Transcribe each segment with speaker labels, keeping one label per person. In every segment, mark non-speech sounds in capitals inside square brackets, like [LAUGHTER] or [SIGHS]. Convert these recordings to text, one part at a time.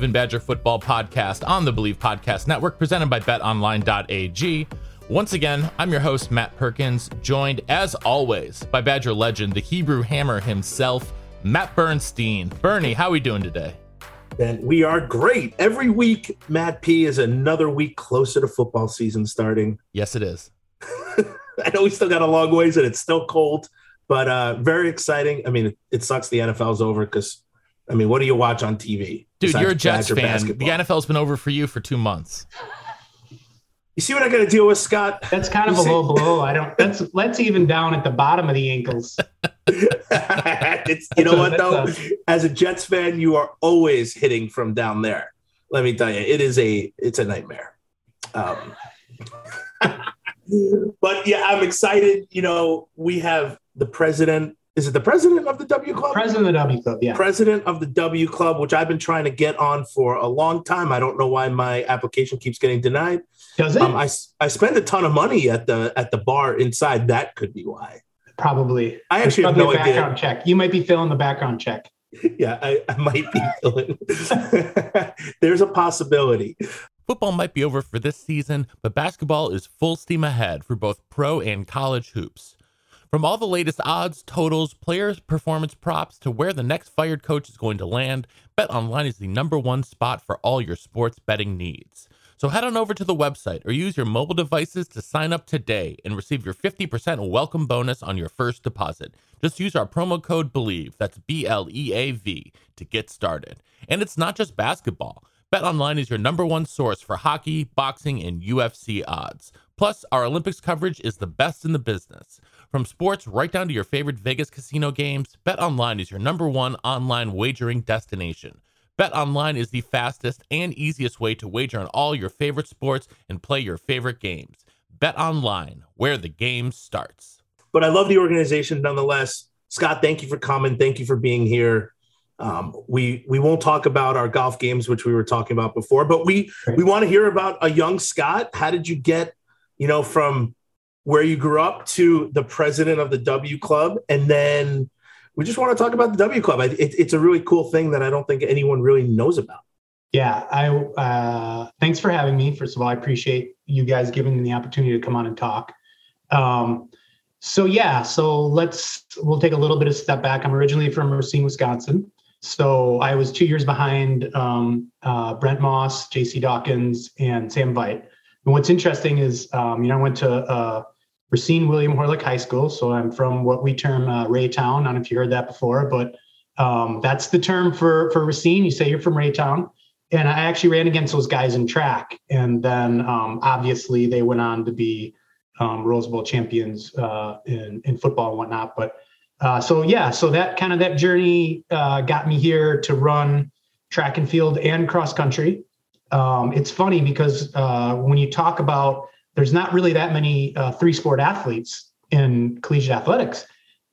Speaker 1: Bleav in Badger Football podcast on the Bleav Podcast Network, presented by betonline.ag. Once again, I'm your host, Matt Perkins, joined as always by Badger legend, the Hebrew Hammer himself, Matt Bernstein. Bernie, how are we doing today?
Speaker 2: And we are great. Every week, Matt P is another week closer to football season starting. [LAUGHS]
Speaker 1: Yes, it is.
Speaker 2: I know we still got a long ways and it's still cold, but uh, very exciting. I mean, it, it sucks the NFL's over because, I mean, what do you watch on TV?
Speaker 1: Dude, you're a Jets fan.
Speaker 2: basketball?
Speaker 1: The NFL's been over for you for two months.
Speaker 2: You see what I got to deal with, Scott?
Speaker 3: That's kind of
Speaker 2: You
Speaker 3: a
Speaker 2: see-
Speaker 3: low blow. I don't. That's let's even down at the bottom of the ankles. [LAUGHS]
Speaker 2: it's you know what though, as a Jets fan, you are always hitting from down there. Let me tell you, it is a it's a nightmare. Um, [LAUGHS] but yeah, I'm excited. You know, we have the president. Is it the president of the W Club?
Speaker 3: President of the W Club. Yeah.
Speaker 2: president of the W Club, which I've been trying to get on for a long time. I don't know why my application keeps getting denied.
Speaker 3: Does it?
Speaker 2: Um, I I spend a ton of money at the at the bar inside. That could be why.
Speaker 3: probably.
Speaker 2: I
Speaker 3: It's
Speaker 2: actually have
Speaker 3: probably
Speaker 2: no
Speaker 3: a
Speaker 2: idea.
Speaker 3: background check. You might be filling the background check. [LAUGHS]
Speaker 2: yeah, I, I might be filling. [LAUGHS] There's a possibility.
Speaker 1: Football might be over for this season, but basketball is full steam ahead for both pro and college hoops. From all the latest odds, totals, players' performance props to where the next fired coach is going to land, BetOnline is the number one spot for all your sports betting needs. So head on over to the website or use your mobile devices to sign up today and receive your 50% welcome bonus on your first deposit. Just use our promo code BLEAV, that's B L E A V, to get started. And it's not just basketball. BetOnline is your number one source for hockey, boxing, and UFC odds. Plus, our Olympics coverage is the best in the business. From sports right down to your favorite Vegas casino games, BetOnline is your number one online wagering destination. BetOnline is the fastest and easiest way to wager on all your favorite sports and play your favorite games. BetOnline, where the game starts.
Speaker 2: But I love the organization nonetheless. Scott, thank you for coming. Thank you for being here. Um, we we won't talk about our golf games, which we were talking about before, but we we want to hear about a young Scott. How did you get, you know, from where you grew up to the president of the W Club, and then we just want to talk about the W Club. It, it's a really cool thing that I don't think anyone really knows about.
Speaker 3: Yeah. I. Uh, thanks for having me. First of all, I appreciate you guys giving me the opportunity to come on and talk. Um, so yeah. So let's. We'll take a little bit of step back. I'm originally from Racine, Wisconsin. So I was two years behind um, uh, Brent Moss, J.C. Dawkins, and Sam Veit. And what's interesting is, um, you know, I went to uh, Racine William Horlick High School. So I'm from what we term uh, Raytown. I don't know if you heard that before, but um, that's the term for for Racine. You say you're from Raytown. And I actually ran against those guys in track. And then um, obviously they went on to be um, Rose Bowl champions uh, in, in football and whatnot. But uh, so, yeah, so that kind of that journey uh, got me here to run track and field and cross country. Um, it's funny because uh, when you talk about there's not really that many uh, three sport athletes in collegiate athletics.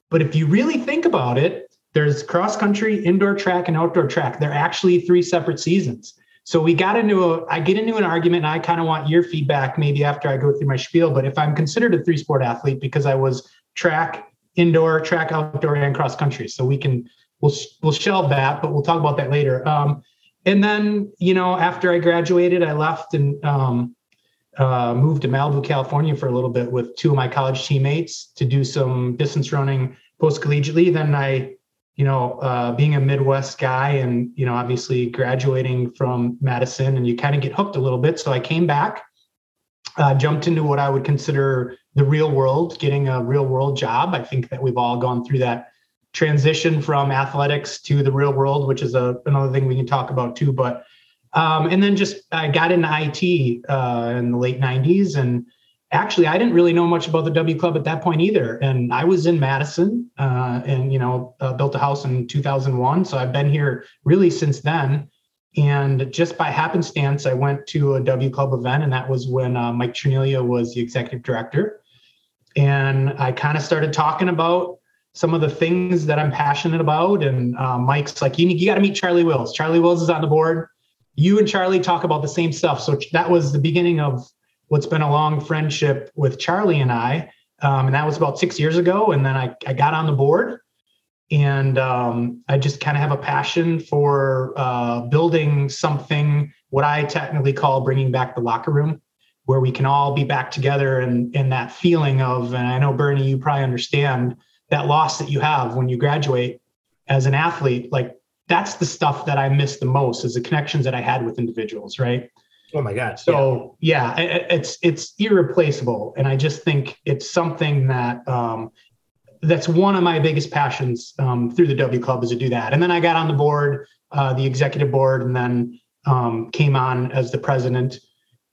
Speaker 3: But if you really think about it, there's cross country, indoor track, and outdoor track. They're actually three separate seasons. So we got into a, I get into an argument, and I kind of want your feedback maybe after I go through my spiel. But if I'm considered a three sport athlete because I was track, indoor, track, outdoor, and cross country, so we can we'll we'll shelve that, but we'll talk about that later. Um, and then you know after I graduated, I left and um, uh, moved to Malibu, California for a little bit with two of my college teammates to do some distance running post collegiately. Then I you know, uh, being a Midwest guy and, you know, obviously graduating from Madison and you kind of get hooked a little bit. So I came back, uh, jumped into what I would consider the real world, getting a real world job. I think that we've all gone through that transition from athletics to the real world, which is a, another thing we can talk about too. But, um, and then just I got into IT uh, in the late 90s and actually, I didn't really know much about the W Club at that point either. And I was in Madison uh, and, you know, uh, built a house in 2001. So I've been here really since then. And just by happenstance, I went to a W Club event, and that was when uh, Mike Cernelia was the executive director. And I kind of started talking about some of the things that I'm passionate about. And uh, Mike's like, you, you got to meet Charlie Wills. Charlie Wills is on the board. You and Charlie talk about the same stuff. So that was the beginning of what's been a long friendship with Charlie and I. Um, and that was about six years ago. And then I, I got on the board and um, I just kind of have a passion for uh, building something, what I technically call bringing back the locker room, where we can all be back together and, and that feeling of, and I know Bernie, you probably understand that loss that you have when you graduate as an athlete. Like that's the stuff that I miss the most is the connections that I had with individuals, right?
Speaker 2: Oh my God.
Speaker 3: So yeah, yeah it's it's irreplaceable, and I just think it's something that um, that's one of my biggest passions um, through the W Club is to do that. And then I got on the board, uh, the executive board, and then um, came on as the president.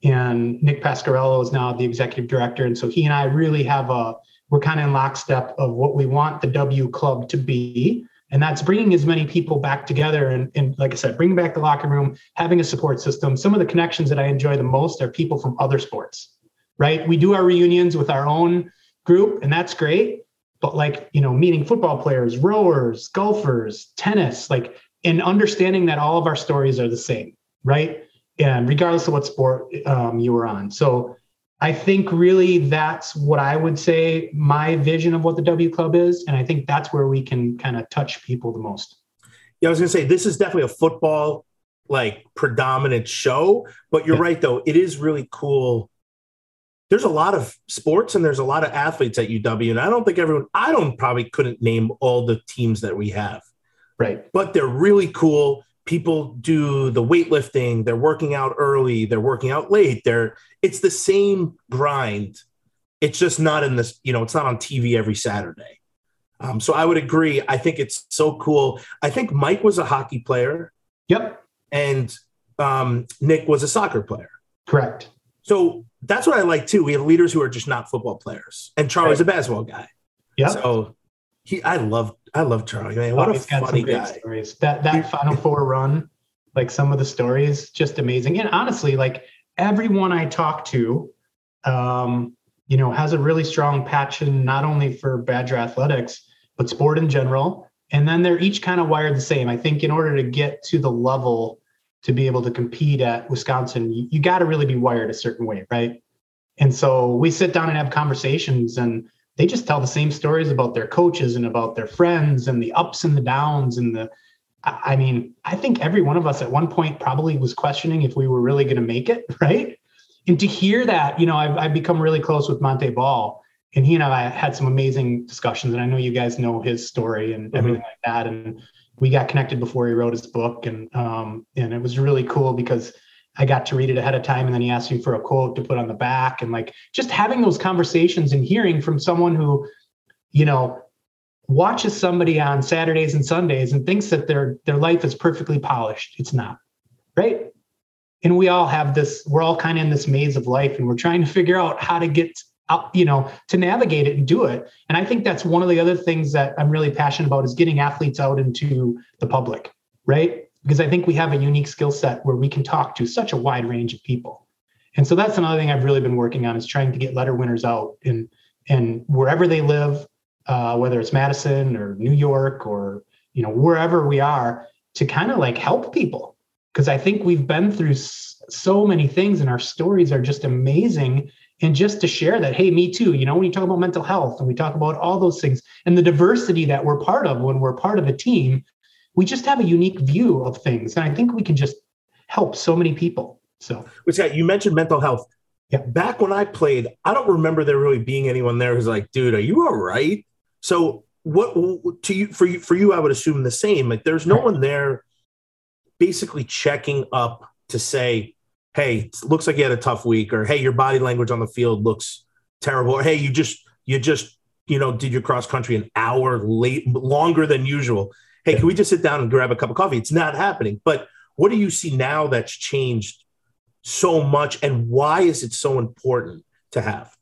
Speaker 3: And Nick Pasquarello is now the executive director, and so he and I really have a we're kind of in lockstep of what we want the W Club to be. And that's bringing as many people back together and, and like i said bringing back the locker room having a support system. Some of the connections that i enjoy the most are people from other sports right? We do our reunions with our own group and that's great. But like you know meeting football players rowers golfers tennis like and understanding that all of our stories are the same right? And regardless of what sport um, you were on. So I think really that's what I would say my vision of what the W Club is. And I think that's where we can kind of touch people the most.
Speaker 2: Yeah, I was going to say, this is definitely a football like predominant show, but you're yeah. right, though. It is really cool. There's a lot of sports and there's a lot of athletes at UW. And I don't think everyone, I don't probably couldn't name all the teams that we have.
Speaker 3: Right.
Speaker 2: But they're really cool people do the weightlifting they're working out early they're working out late they're it's the same grind. It's just not in this you know it's not on tv every saturday. Um, so i would agree. I think it's so cool. I think mike was a hockey player.
Speaker 3: Yep.
Speaker 2: And um, nick was a soccer player.
Speaker 3: Correct.
Speaker 2: So that's what i like too. We have leaders who are just not football players. And charlie's right. a basketball guy.
Speaker 3: Yeah
Speaker 2: so he i love I love Charlie, man. What oh, a funny guy.
Speaker 3: Stories. That that Final Four run, like some of the stories, just amazing. And honestly, like everyone I talk to, um, you know, has a really strong passion not only for Badger athletics but sport in general. And then they're each kind of wired the same. I think in order to get to the level to be able to compete at Wisconsin, you, you got to really be wired a certain way, right? And so we sit down and have conversations and they just tell the same stories about their coaches and about their friends and the ups and the downs and the I mean, I think every one of us at one point probably was questioning if we were really going to make it, [LAUGHS] right? And to hear that, you know, I've, I've become really close with Montee Ball, and he and I had some amazing discussions. And I know you guys know his story and mm-hmm. everything like that. And we got connected before he wrote his book, and um, and it was really cool because I got to read it ahead of time and then he asked me for a quote to put on the back and like just having those conversations and hearing from someone who, you know, watches somebody on Saturdays and Sundays and thinks that their their life is perfectly polished. It's not. Right? And we all have this we're all kind of in this maze of life and we're trying to figure out how to get out, you know, to navigate it and do it. And I think that's one of the other things that I'm really passionate about is getting athletes out into the public, right? Because I think we have a unique skill set where we can talk to such a wide range of people. And so that's another thing I've really been working on is trying to get letter winners out and and wherever they live, uh, whether it's Madison or New York or you know wherever we are, to kind of like help people because I think we've been through so many things and our stories are just amazing. And just to share that, hey, me too. You know, when you talk about mental health and we talk about all those things and the diversity that we're part of when we're part of a team, we just have a unique view of things. And I think we can just help so many people. So,
Speaker 2: which you mentioned mental health.
Speaker 3: Yeah.
Speaker 2: Back when I played, I don't remember there really being anyone there who's like, dude, are you all right? So, what to you for you for you, I would assume the same. Like, there's no right. one there basically checking up to say, hey, looks like you had a tough week, or hey, your body language on the field looks terrible, or hey, you just you just you know did your cross country an hour late longer than usual hey, can we just sit down and grab a cup of coffee? It's not happening. But what do you see now that's changed so much, and why is it so important to have?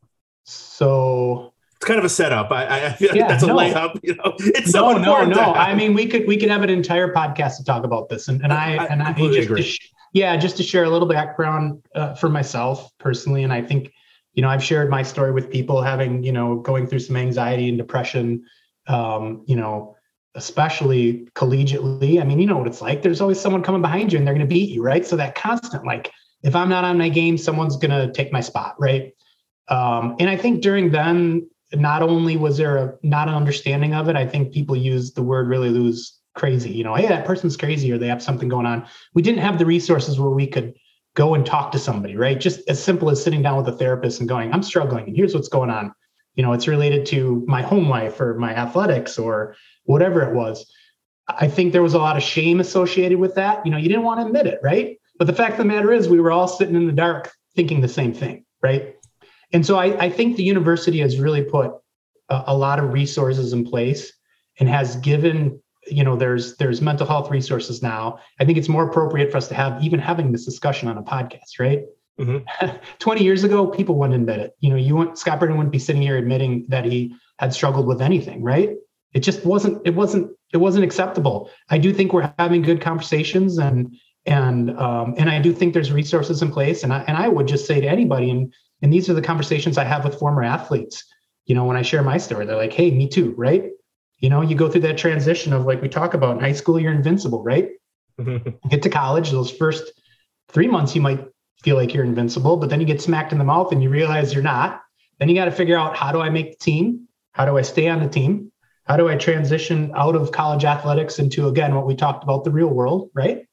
Speaker 3: So
Speaker 2: it's kind of a setup. I, I feel like
Speaker 3: Yeah,
Speaker 2: that's a
Speaker 3: no.
Speaker 2: layup. You know, it's so
Speaker 3: no, no, no. I mean, we could we could have an entire podcast to talk about this, and and I,
Speaker 2: I
Speaker 3: and I just
Speaker 2: agree.
Speaker 3: sh- yeah, just to share a little background uh, for myself personally, and I think you know I've shared my story with people having you know going through some anxiety and depression, um, you know, especially collegiately. I mean, you know what it's like. There's always someone coming behind you, and they're going to beat you, right? So that constant like, if I'm not on my game, someone's going to take my spot, right? Um, and I think during then, not only was there a not an understanding of it, I think people use the word really lose crazy. You know, hey, that person's crazy or they have something going on. We didn't have the resources where we could go and talk to somebody, right? Just as simple as sitting down with a therapist and going, I'm struggling and here's what's going on. You know, it's related to my home life or my athletics or whatever it was. I think there was a lot of shame associated with that. You know, you didn't want to admit it, right? But the fact of the matter is, we were all sitting in the dark thinking the same thing, right? And so I, I think the university has really put a, a lot of resources in place and has given, you know, there's there's mental health resources now. I think it's more appropriate for us to have even having this discussion on a podcast, right?
Speaker 2: Mhm. [LAUGHS]
Speaker 3: 20 years ago, people wouldn't admit it. You know, you wouldn't Scott Burton wouldn't be sitting here admitting that he had struggled with anything, right? It just wasn't, it wasn't, it wasn't acceptable. I do think we're having good conversations and and um, and I do think there's resources in place. And I and I would just say to anybody, and and these are the conversations I have with former athletes. You know, when I share my story, they're like, "Hey, me too," right? You know, you go through that transition of like we talk about in high school, you're invincible, right? Get to college, those first three months, you might feel like you're invincible, but then you get smacked in the mouth and you realize you're not. Then you got to figure out how do I make the team? How do I stay on the team? How do I transition out of college athletics into, again, what we talked about the real world, right?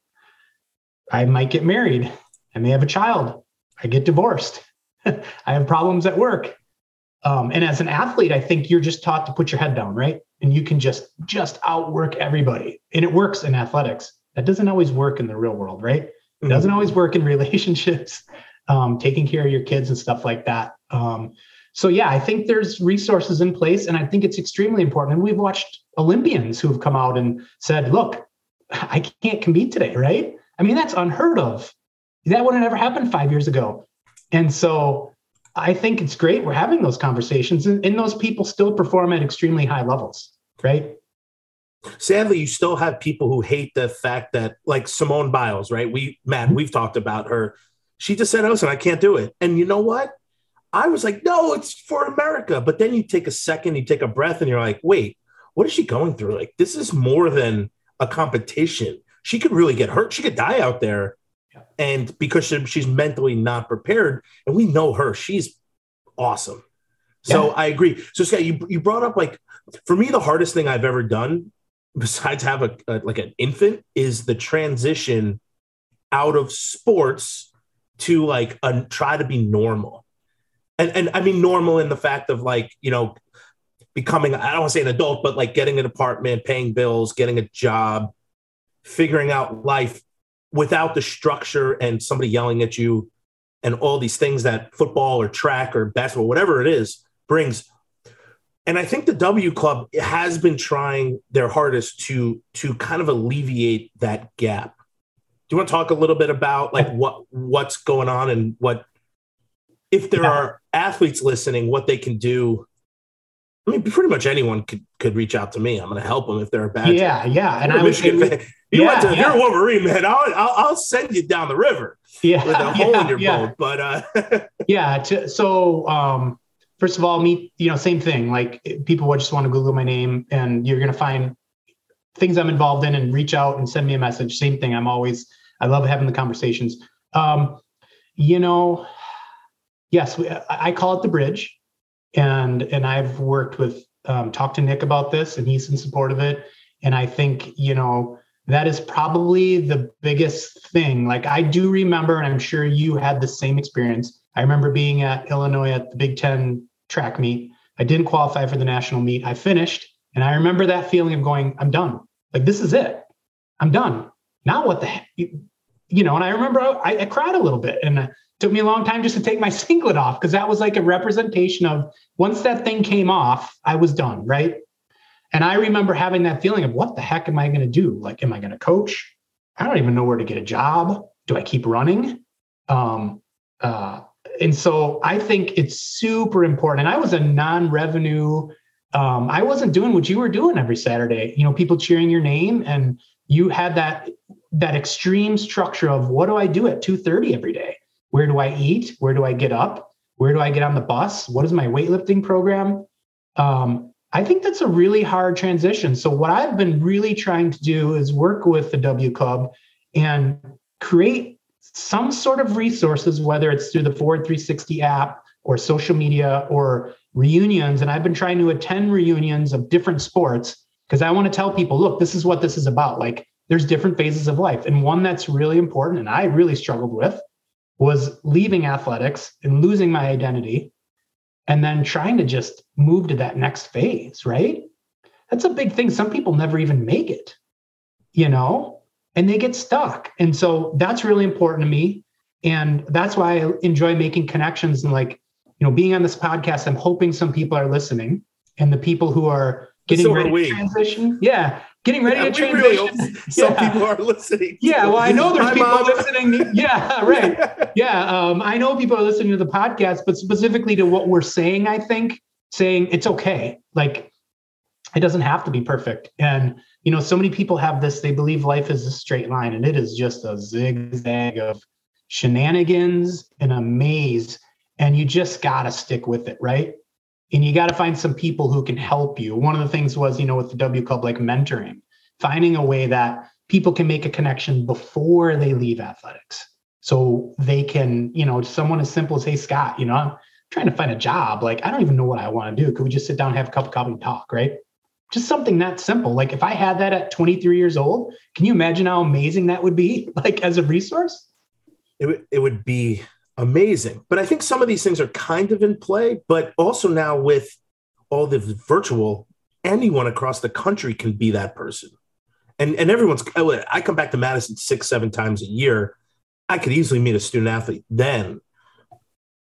Speaker 3: I might get married. I may have a child. I get divorced. [LAUGHS] I have problems at work. Um, and as an athlete, I think you're just taught to put your head down, right? And you can just just outwork everybody. And it works in athletics. That doesn't always work in the real world, right? It doesn't always work in [LAUGHS] relationships, um, taking care of your kids and stuff like that. Um, so yeah, I think there's resources in place, and I think it's extremely important. And we've watched Olympians who have come out and said, "Look, I can't compete today," right? I mean, that's unheard of. That would have never happened five years ago. And so I think it's great we're having those conversations, and, and those people still perform at extremely high levels, right?
Speaker 2: Sadly, you still have people who hate the fact that, like Simone Biles, right? We, Matt, mm-hmm. we've talked about her. She just said, "Listen, I can't do it." And you know what? I was like, "No, it's for America." But then you take a second, you take a breath, and you're like, "Wait, what is she going through? Like, this is more than a competition. She could really get hurt. She could die out there." And because she, she's mentally not prepared, and we know her, she's awesome. So
Speaker 3: Yeah.
Speaker 2: I agree. So Scott, you you brought up like for me the hardest thing I've ever done besides have a, a like an infant is the transition out of sports to like a, try to be normal. And and I mean normal in the fact of like, you know, becoming I don't want to say an adult, but like getting an apartment, paying bills, getting a job, figuring out life without the structure and somebody yelling at you and all these things that football or track or basketball, whatever it is, brings. And I think the W Club has been trying their hardest to to kind of alleviate that gap. Do you want to talk a little bit about like what what's going on and what if there
Speaker 3: Yeah.
Speaker 2: are athletes listening, what they can do? I mean, pretty much anyone could could reach out to me. I'm going to help them if they're a bad.
Speaker 3: Yeah, yeah. And
Speaker 2: You're
Speaker 3: I
Speaker 2: Michigan fan. You went
Speaker 3: Yeah,
Speaker 2: to,
Speaker 3: yeah.
Speaker 2: you're a Wolverine, man. I'll, I'll, I'll send you down the river
Speaker 3: yeah,
Speaker 2: with a [LAUGHS] hole
Speaker 3: yeah,
Speaker 2: in your boat. But uh, [LAUGHS]
Speaker 3: Yeah. To, so, um, first of all, me, you know, same thing. Like people would just want to Google my name, and you're going to find things I'm involved in, and reach out and send me a message. Same thing. I'm always, I love having the conversations. Um, you know, yes, we, I call it the bridge, and and I've worked with, um, talked to Nick about this, and he's in support of it. And I think you know that is probably the biggest thing. Like I do remember, and I'm sure you had the same experience. I remember being at Illinois at the Big Ten track meet. I didn't qualify for the national meet. I finished, and I remember that feeling of going, I'm done. Like this is it. I'm done. Now what the heck? You, know, and I remember I, I cried a little bit, and took me a long time just to take my [LAUGHS] singlet off because that was like a representation of once that thing came off, I was done, right? And I remember having that feeling of what the heck am I going to do? Like, am I going to coach? I don't even know where to get a job. Do I keep running? Um, uh, and so I think it's super important. And I was a non-revenue. Um, I wasn't doing what you were doing every Saturday. You know, people cheering your name, and you had that that extreme structure of what do I do at two thirty every day? Where do I eat? Where do I get up? Where do I get on the bus? What is my weightlifting program? Um, I think that's a really hard transition. So what I've been really trying to do is work with the W Club and create some sort of resources, whether it's through the Forward 360 app or social media or reunions. And I've been trying to attend reunions of different sports because I want to tell people, look, this is what this is about. Like there's different phases of life. And one that's really important and I really struggled with was leaving athletics and losing my identity and then trying to just move to that next phase, right? That's a big thing. Some people never even make it, you know? and they get stuck. And so that's really important to me. And that's why I enjoy making connections and like, you know, being on this podcast, I'm hoping some people are listening and the people who are getting
Speaker 2: So
Speaker 3: ready to transition. Yeah. Getting ready
Speaker 2: Yeah,
Speaker 3: to
Speaker 2: really
Speaker 3: transition.
Speaker 2: hope [LAUGHS] some
Speaker 3: Yeah.
Speaker 2: people are listening.
Speaker 3: Yeah, well, I know there's
Speaker 2: Hi,
Speaker 3: people
Speaker 2: Mom.
Speaker 3: listening. Yeah, [LAUGHS] right. Yeah, um, I know people are listening to the podcast, but specifically to what we're saying, I think saying it's okay. Like it doesn't have to be perfect. And you know, so many people have this. They believe life is a straight line, and it is just a zigzag of shenanigans and a maze. And you just gotta stick with it, right? And you got to find some people who can help you. One of the things was, you know, with the W Club, like mentoring, finding a way that people can make a connection before they leave athletics. So they can, you know, someone as simple as, hey, Scott, you know, I'm trying to find a job. Like, I don't even know what I want to do. Could we just sit down, have a cup of coffee and talk, right? Just something that simple. Like, if I had that at 23 years old, can you imagine how amazing that would be, [LAUGHS] like, as a resource?
Speaker 2: it, would- it would be amazing. But I think some of these things are kind of in play, but also now with all the virtual, anyone across the country can be that person. And and everyone's I come back to Madison six, seven times a year. I could easily meet a student athlete then.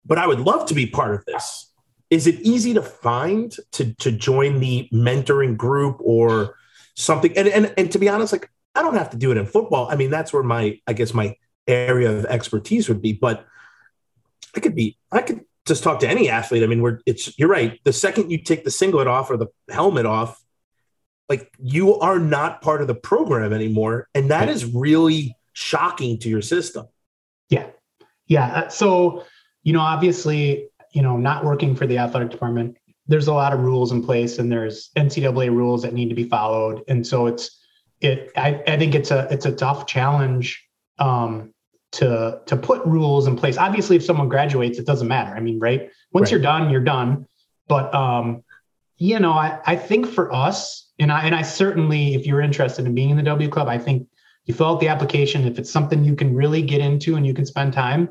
Speaker 2: But I would love to be part of this. Is it easy to find to to join the mentoring group or something? And and and to be honest, like I don't have to do it in football. I mean, that's where my I guess my area of expertise would be. But I could be, I could just talk to any athlete. I mean, we're, it's, you're right. The second you take the singlet off or the helmet off, like you are not part of the program anymore. And that is really shocking to your system.
Speaker 3: Yeah. Yeah. Uh, So, you know, obviously, you know, not working for the athletic department, there's a lot of rules in place and there's NCAA rules that need to be followed. And so it's, it, I, I think it's a, it's a tough challenge um, to, to put rules in place. Obviously, if someone graduates, it doesn't matter. I mean, right. Once
Speaker 2: Right.
Speaker 3: you're done, you're done. But, um, you know, I, I think for us, and I, and I certainly, if you're interested in being in the W Club, I think you fill out the application. If it's something you can really get into and you can spend time,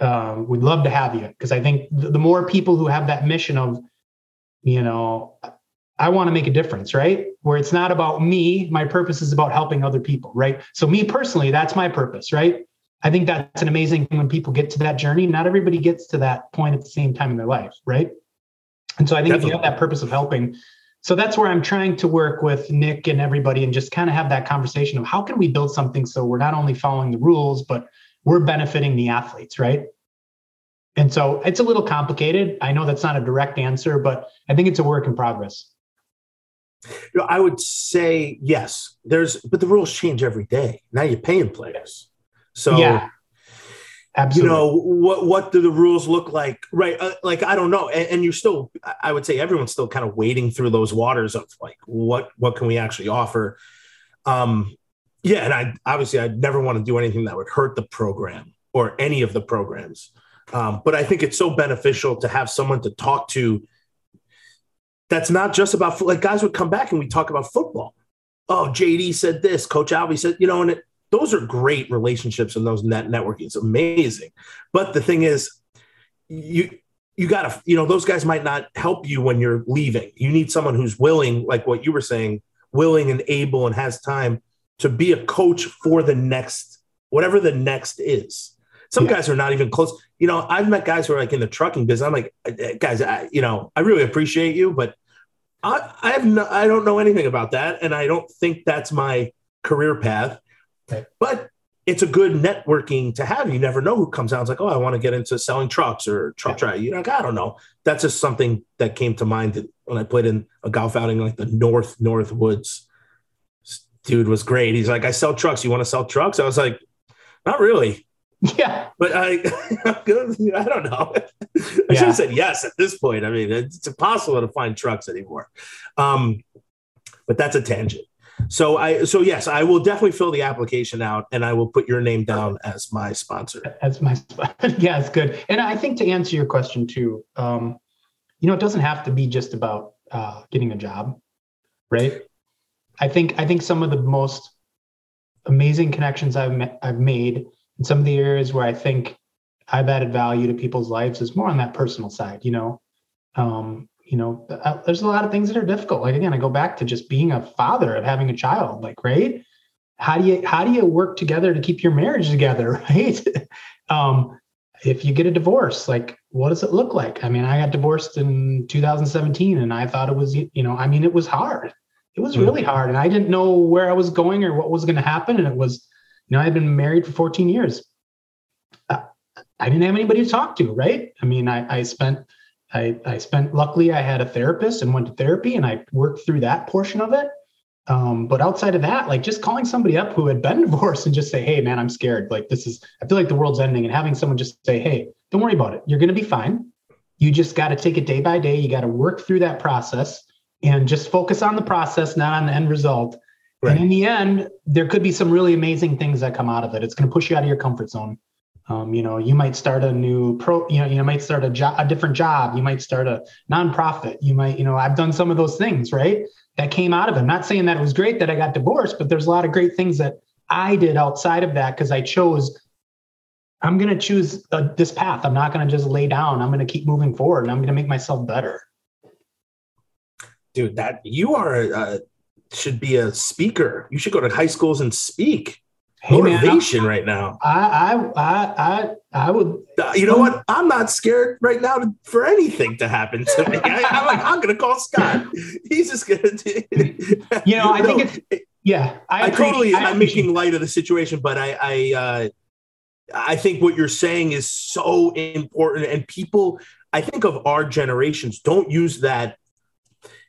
Speaker 3: um, we'd love to have you because I think the, the more people who have that mission of, you know, I want to make a difference, right? Where it's not about me, my purpose is about helping other people, right? So, me personally, that's my purpose, right? I think that's an amazing thing when people get to that journey. Not everybody gets to that point at the same time in their life, right? And so, I think if you have that purpose of helping, so that's where I'm trying to work with Nick and everybody and just kind of have that conversation of how can we build something so we're not only following the rules, but we're benefiting the athletes, right? And so it's a little complicated. I know that's not a direct answer, but I think it's a work in progress.
Speaker 2: You know, I would say yes, there's, but the rules change every day. Now you're paying players. So,
Speaker 3: yeah,
Speaker 2: you know what what do the rules look like? Right uh, like i don't know. And, and you're still i would say everyone's still kind of wading through those waters of like what what can we actually offer? Um yeah and i obviously i'd never want to do anything that would hurt the program or any of the programs. Um, but i think it's so beneficial to have someone to talk to that's not just about like guys would come back and we talk about football. Oh jd said this coach alvey said you know and it, those are great relationships and those net networking. is amazing. But the thing is, you you gotta, you know, those guys might not help you when you're leaving. You need someone who's willing, like what you were saying, willing and able and has time to be a coach for the next, whatever the next is. Some
Speaker 3: Yeah.
Speaker 2: guys are not even close. You know, I've met guys who are like in the trucking business. I'm like, "Uh, guys, I, you know, I really appreciate you, but I, I have no, I don't know anything about that, and I don't think that's my career path.
Speaker 3: Right.
Speaker 2: But it's a good networking to have. You never know who comes out. It's like, oh, I want to get into selling trucks or truck drive. You know, like, I don't know. That's just something that came to mind that when I played in a golf outing like the North North Woods. Dude was great. He's like, I sell trucks. You want to sell trucks? I was like, not really.
Speaker 3: Yeah.
Speaker 2: But I, [LAUGHS] I don't know. I
Speaker 3: Yeah.
Speaker 2: should have said yes at this point. I mean, it's impossible to find trucks anymore. Um, but that's a tangent. So I, so yes, I will definitely fill the application out, and I will put your name down as my sponsor.
Speaker 3: That's my sponsor. [LAUGHS] yeah, it's good. And I think to answer your question too, um, you know, it doesn't have to be just about uh, getting a job, right? I think I think some of the most amazing connections I've met, I've made in some of the areas where I think I've added value to people's lives is more on that personal side. You know, um, you know, uh, there's a lot of things that are difficult. Like again, I go back to just being a father of having a child. Like, right? How do you how do you work together to keep your marriage together, [LAUGHS] right? um, if you get a divorce, like what does it look like? I mean, I got divorced in 2017, and I thought it was, you know, I mean, it was hard. It was really hard, and I didn't know where I was going or what was going to happen. And it was, you know, I had been married for 14 years. Uh, I didn't have anybody to talk to, right? I mean, I, I spent, I, I spent. Luckily, I had a therapist and went to therapy, and I worked through that portion of it. Um, but outside of that, like just calling somebody up who had been [LAUGHS] divorced and just say, "Hey, man, I'm scared. Like this is, I feel like the world's ending," and having someone just say, "Hey, don't worry about it. You're going to be fine. You just got to take it day by day. You got to work through that process and just focus on the process, not on the end result."
Speaker 2: Right.
Speaker 3: And in the end, there could be some really amazing things that come out of it. It's going to push you out of your comfort zone. Um, you know, you might start a new pro. You know, you might start a job, a different job. You might start a nonprofit. You might, you know, I've done some of those things, right? That came out of it. I'm not saying that it was great that I got divorced, but there's a lot of great things that I did outside of that because I chose. I'm going to choose uh, this path. I'm not going to just lay down. I'm going to keep moving forward, and I'm going to make myself better.
Speaker 2: Dude, that you are uh, should be a speaker. You should go to high schools and speak.
Speaker 3: Hey, man,
Speaker 2: Motivation right now.
Speaker 3: I, I, I, I, I would.
Speaker 2: Uh, You know what? I'm not scared right now to, for anything to happen to me. I, I'm like, I'm gonna call Scott. He's just gonna. Do,
Speaker 3: You know, I think it's. Yeah,
Speaker 2: I,
Speaker 3: appreciate-
Speaker 2: totally.
Speaker 3: I
Speaker 2: I'm making light of the situation, but I, I, uh, I think what you're saying is so important, and people, I think of our generations, don't use that.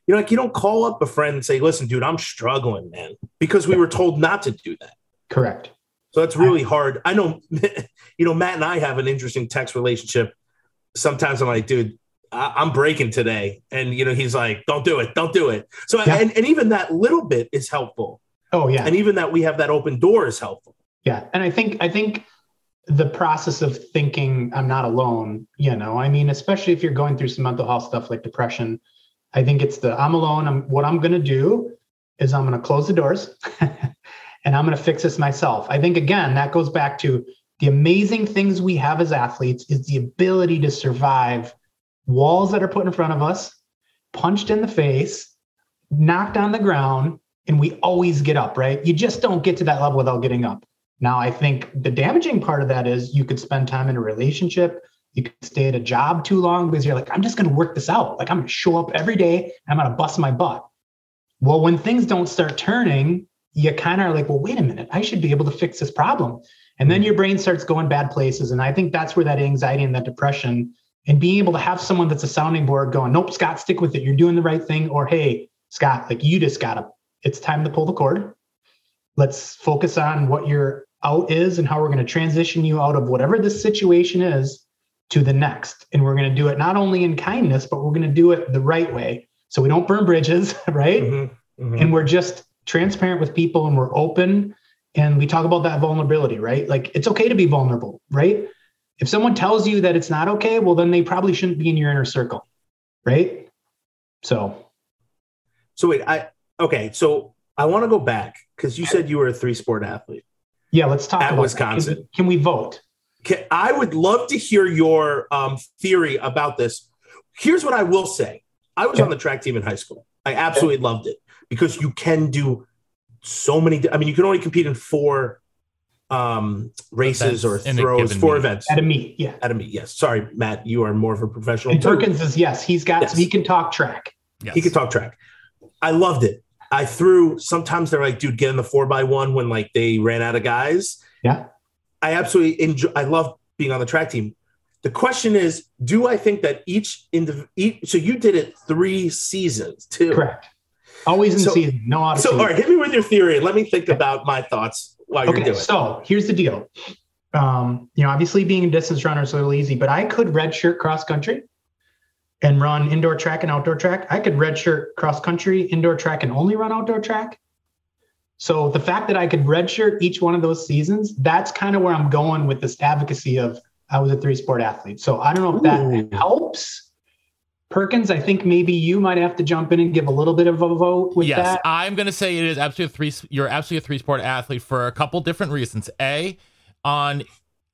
Speaker 2: You know, like you don't call up a friend and say, "Listen, dude, I'm struggling, man," because we were told not to do that.
Speaker 3: Correct.
Speaker 2: So that's really hard. I know, [LAUGHS] you know, Matt and I have an interesting text relationship. Sometimes I'm like, dude, I- I'm breaking today. And, you know, he's like, don't do it. Don't do it. So,
Speaker 3: Yeah.
Speaker 2: and, and even that little bit is helpful.
Speaker 3: Oh yeah.
Speaker 2: And even that we have that open door is helpful.
Speaker 3: Yeah, and I think I think the process of thinking I'm not alone, you know, I mean, especially if you're going through some mental health stuff like depression, I think it's the I'm alone. I'm what I'm going to do is I'm going to close the doors [LAUGHS] and I'm going to fix this myself. I think again that goes back to the amazing things we have as athletes is the ability to survive walls that are put in front of us, punched in the face, knocked on the ground, and we always get up, right? You just don't get to that level without getting up. Now, I think the damaging part of that is you could spend time in a relationship. You could stay at a job too long because you're like, I'm just going to work this out. Like, I'm going to show up every day. And I'm going to bust my butt. Well, when things don't start turning, you kind of are like, well, wait a minute. I should be able to fix this problem. And then your brain starts going bad places. And I think that's where that anxiety and that depression and being able to have someone that's a sounding board going, nope, Scott, stick with it. You're doing the right thing. Or, hey, Scott, like you just got to, it's time to pull the cord. Let's focus on what your out is and how we're going to transition you out of whatever this situation is to the next. And we're going to do it not only in kindness, but we're going to do it the right way. So we don't burn bridges, [LAUGHS] right?
Speaker 2: Mhm, mhm.
Speaker 3: And we're just transparent with people and we're open. And we talk about that vulnerability, right? Like it's okay to be vulnerable, right? If someone tells you that it's not okay, well, then they probably shouldn't be in your inner circle, right? So,
Speaker 2: So wait, I okay. So I want to go back because you said you were a three sport athlete.
Speaker 3: yeah, let's talk
Speaker 2: At
Speaker 3: about.
Speaker 2: Wisconsin.
Speaker 3: Can we, can we vote?
Speaker 2: Can- I would love to hear your um, theory about this. Here's what I will say: I was on the track team in high school. I absolutely loved it because you can do so many. I mean, you can only compete in four um, races or
Speaker 1: Events in
Speaker 2: throws, four
Speaker 1: meet.
Speaker 2: events.
Speaker 3: At a meet, yeah.
Speaker 2: At a meet, yes. Sorry, Matt, you are more of a professional.
Speaker 3: And. Perkins is yes, he's got
Speaker 2: Yes.
Speaker 3: he can talk track.
Speaker 1: Yes.
Speaker 2: He can talk track. I loved it. I threw. Sometimes they're like, dude, get in the four by one when like they ran out of guys,
Speaker 3: Yeah.
Speaker 2: I absolutely enjoy. I love being on the track team. The question is, do I think that each indiv- each so you did it three seasons too?
Speaker 3: Correct. Always in
Speaker 2: So-
Speaker 3: season, no out
Speaker 2: So
Speaker 3: season.
Speaker 2: all right, hit me with your theory. Let me think about my thoughts while you're
Speaker 3: Okay,
Speaker 2: doing. it.
Speaker 3: so here's the deal. Um, you know, obviously being a distance runner is a little easy, but I could redshirt cross country and run indoor track and outdoor track. I could redshirt cross country, indoor track, and only run outdoor track. So the fact that I could redshirt each one of those seasons, that's kind of where I'm going with this advocacy of I was a three sport athlete. So I don't know if that
Speaker 2: Ooh.
Speaker 3: helps. Perkins, I think maybe you might have to jump in and give a little bit of a vote with
Speaker 1: yes,
Speaker 3: that.
Speaker 1: I'm going to say it is absolutely a three. You're absolutely a three sport athlete for a couple different reasons. A, on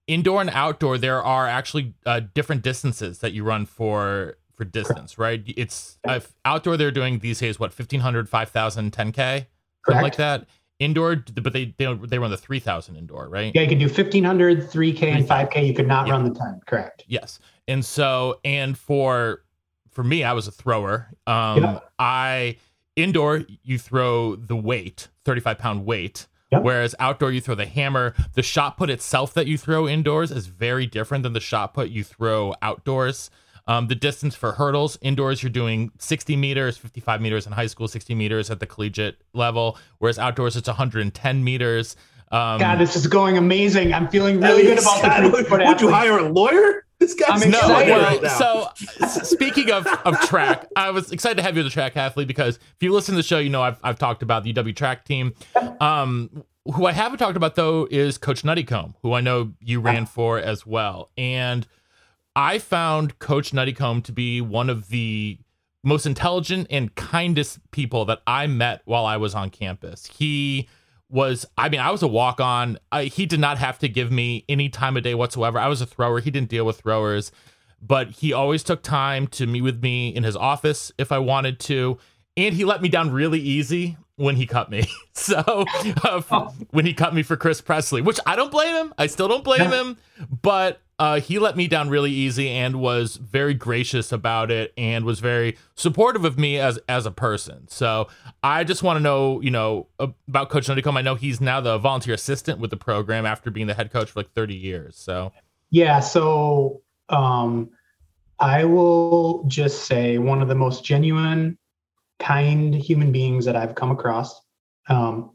Speaker 1: indoor and outdoor, there are actually uh, different distances that you run for for distance, right? It's uh, outdoor. They're doing these days what 1500, 5000, 10k, something
Speaker 3: Correct.
Speaker 1: like that. Indoor, but they they they run the 3000 indoor, right?
Speaker 3: Yeah, you could do 1500, 3K, and 5K. You could not
Speaker 1: Yeah.
Speaker 3: run the 10. Correct.
Speaker 1: Yes. And so and for for me, I was a thrower. Um
Speaker 3: Yeah.
Speaker 1: I indoor you throw the weight, 35 pound weight.
Speaker 3: Yep.
Speaker 1: Whereas outdoor you throw the hammer. The shot put itself that you throw indoors is very different than the shot put you throw outdoors. Um, the distance for hurdles indoors, you're doing 60 meters, 55 meters in high school, 60 meters at the collegiate level. Whereas outdoors, it's 110 meters. Um,
Speaker 3: God, this is going amazing. I'm feeling really good about
Speaker 2: God,
Speaker 3: the
Speaker 2: would, would you hire a lawyer? This guy's
Speaker 3: I'm
Speaker 1: no, well,
Speaker 2: right
Speaker 1: so speaking of, of track, I was excited to have you as a track athlete because if you listen to the show, you know I've, I've talked about the UW track team. Um, who I haven't talked about though is Coach Nuttycombe, who I know you ran for as well. And I found Coach Nuttycombe to be one of the most intelligent and kindest people that I met while I was on campus. He was, I mean, I was a walk on. He did not have to give me any time of day whatsoever. I was a thrower. He didn't deal with throwers, but he always took time to meet with me in his office if I wanted to. And he let me down really easy when he cut me. [LAUGHS] So uh, f- [LAUGHS] when he cut me for Chris Presley, which I don't blame him. I still don't blame him, but uh, he let me down really easy and was very gracious about it and was very supportive of me as as a person. So I just want to know, you know, about Coach Nuttycombe. I know he's now the volunteer assistant with the program after being the head coach for like 30 years. So
Speaker 3: Yeah, so um, I will just say one of the most genuine, kind human beings that I've come across. Um,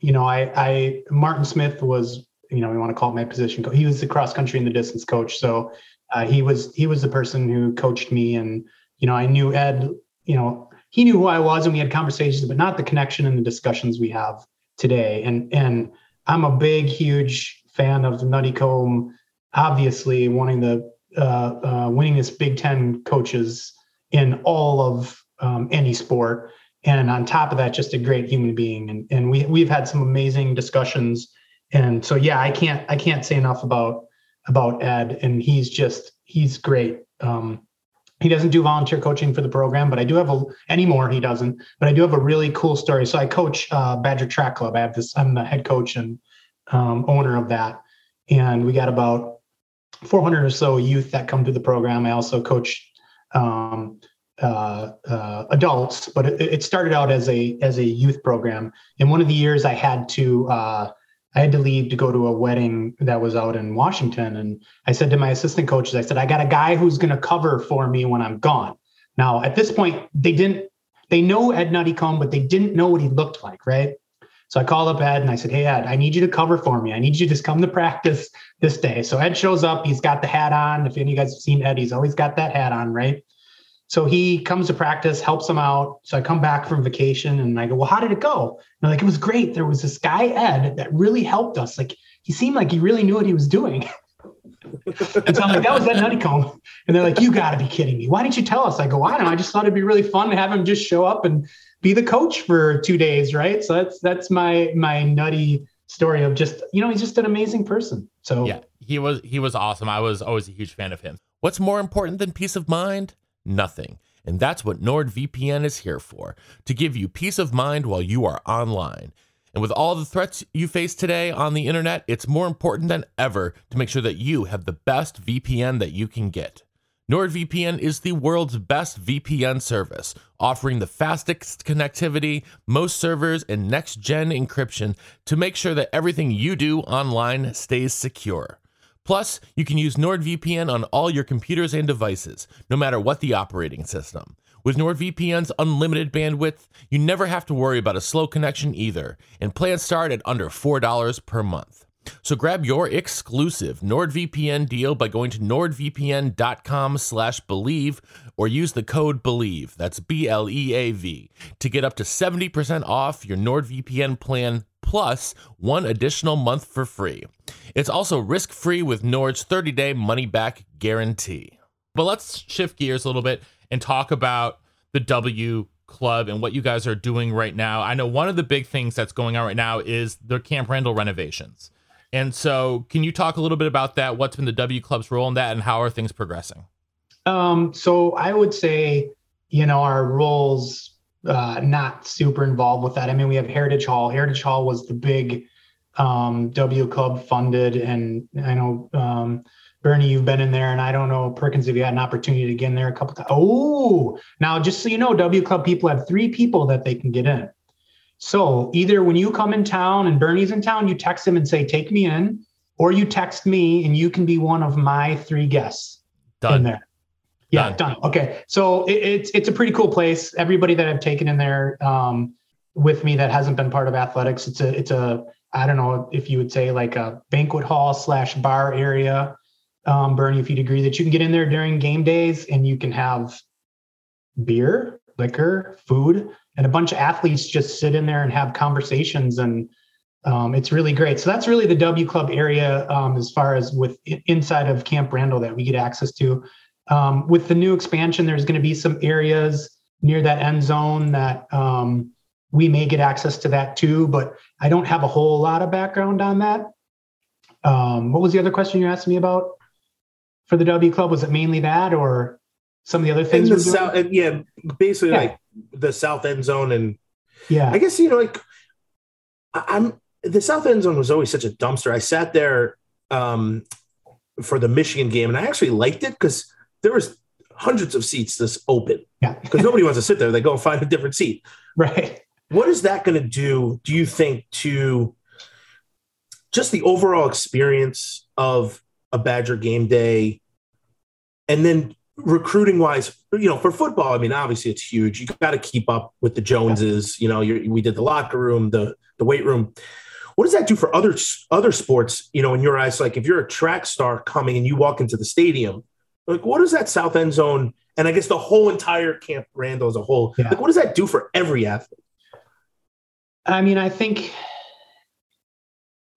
Speaker 3: you know, I, I Martin Smith was, you know, we want to call it my position. He was the cross country and the distance coach, so uh, he was he was the person who coached me, and you know, I knew Ed. You know, he knew who I was, and we had conversations, but not the connection and the discussions we have today. And and I'm a big, huge fan of Nuttycombe obviously wanting the uh, uh, winningest Big Ten coaches in all of um, any sport, and on top of that, just a great human being. And and we we've had some amazing discussions. And so yeah, I can't I can't say enough about about Ed, and he's just he's great. Um, he doesn't do volunteer coaching for the program, but I do have a anymore. He doesn't, but I do have a really cool story. So I coach uh, Badger Track Club. I have this. I'm the head coach and um, owner of that, and we got about 400 or so youth that come to the program. I also coach um, uh, uh, adults, but it, it started out as a as a youth program. And one of the years, I had to uh, I had to leave to go to a wedding that was out in Washington, and I said to my assistant coaches, I said, I got a guy who's going to cover for me when I'm gone. Now, at this point, they didn't they know Ed Nuttycombe, but they didn't know what he looked like, right? So I called up Ed and I said, Hey, Ed, I need you to cover for me. I need you to just come to practice this day. So Ed shows up. He's got the hat on. If any of you guys have seen Ed, he's always got that hat on, right? So he comes to practice, helps him out. So I come back from vacation and I go, Well, how did it go? And they're like, It was great. There was this guy, Ed, that really helped us. Like, he seemed like he really knew what he was doing. [LAUGHS] and so I'm like, That was Ed Nuttycombe. And they're like, You got to be kidding me. Why didn't you tell us? I go, I don't know. I just thought it'd be really fun to have him just show up and be the coach for two days, right? So that's that's my my nutty story of just you know he's just an amazing person. So
Speaker 1: yeah, he was he was awesome. I was always a huge fan of him. What's more important than peace of mind? Nothing. And that's what NordVPN is here for to give you peace of mind while you are online. And with all the threats you face today on the internet, it's more important than ever to make sure that you have the best VPN that you can get. NordVPN is the world's best VPN service, offering the fastest connectivity, most servers, and next gen encryption to make sure that everything you do online stays secure. Plus, you can use NordVPN on all your computers and devices, no matter what the operating system. With NordVPN's unlimited bandwidth, you never have to worry about a slow connection either, and plans start at under $4 per month. So grab your exclusive NordVPN deal by going to nordvpn.com slash bleav or use the code BLEAV, that's B-L-E-A-V, to get up to 70% off your NordVPN plan plus one additional month for free. It's also risk-free with Nord's 30-day money-back guarantee. But let's shift gears a little bit and talk about the W club and what you guys are doing right now. I know one of the big things that's going on right now is the Camp Randall renovations. And so, can you talk a little bit about that? What's been the W Club's role in that, and how are things progressing?
Speaker 3: Um, so I would say, you know, our roles uh, not super involved with that. I mean, we have Heritage Hall. Heritage Hall was the big um, W Club funded, and I know um, Bernie, you've been in there, and I don't know Perkins if you had an opportunity to get in there a couple times. Oh, now just so you know, W Club people have three people that they can get in. So either when you come in town and Bernie's in town, you text him and say, "Take me in," or you text me and you can be one of my three guests
Speaker 1: Done.
Speaker 3: in there. Yeah,
Speaker 1: Done.
Speaker 3: Okay, so it, it's it's a pretty cool place. Everybody that I've taken in there um, with me that hasn't been part of athletics, it's a it's a I don't know if you would say like a banquet hall slash bar area. Um, Bernie, if you'd agree that you can get in there during game days and you can have beer, liquor, food, and a bunch of athletes just sit in there and have conversations and um, it's really great. So that's really the W Club area um, as far as with inside of Camp Randall that we get access to. Um, with the new expansion, there's going to be some areas near that end zone that um, we may get access to that too, but I don't have a whole lot of background on that. Um, what was the other question you asked me about for the W Club? Was it mainly that or some of the other things?
Speaker 2: the south, yeah, basically
Speaker 3: Yeah.
Speaker 2: like the south end zone, and
Speaker 3: yeah.
Speaker 2: I guess you know, like I- I'm the south end zone was always such a dumpster. I sat there um, for the Michigan game, and I actually liked it because there was hundreds of seats this open
Speaker 3: Yeah. [LAUGHS]
Speaker 2: because nobody wants to sit there. They go and find a different seat.
Speaker 3: right.
Speaker 2: What is that going to do? Do you think to just the overall experience of a Badger game day, and then recruiting wise, you know, for football, I mean, obviously it's huge. You got to keep up with the Joneses. You know, you're, we did the locker room, the the weight room. What does that do for other other sports? You know, in your eyes, like if you're a track star coming and you walk into the stadium, like what does that south end zone and I guess the whole entire Camp Randall as a whole,
Speaker 3: Yeah.
Speaker 2: like what does that do for every athlete?
Speaker 3: I mean, I think,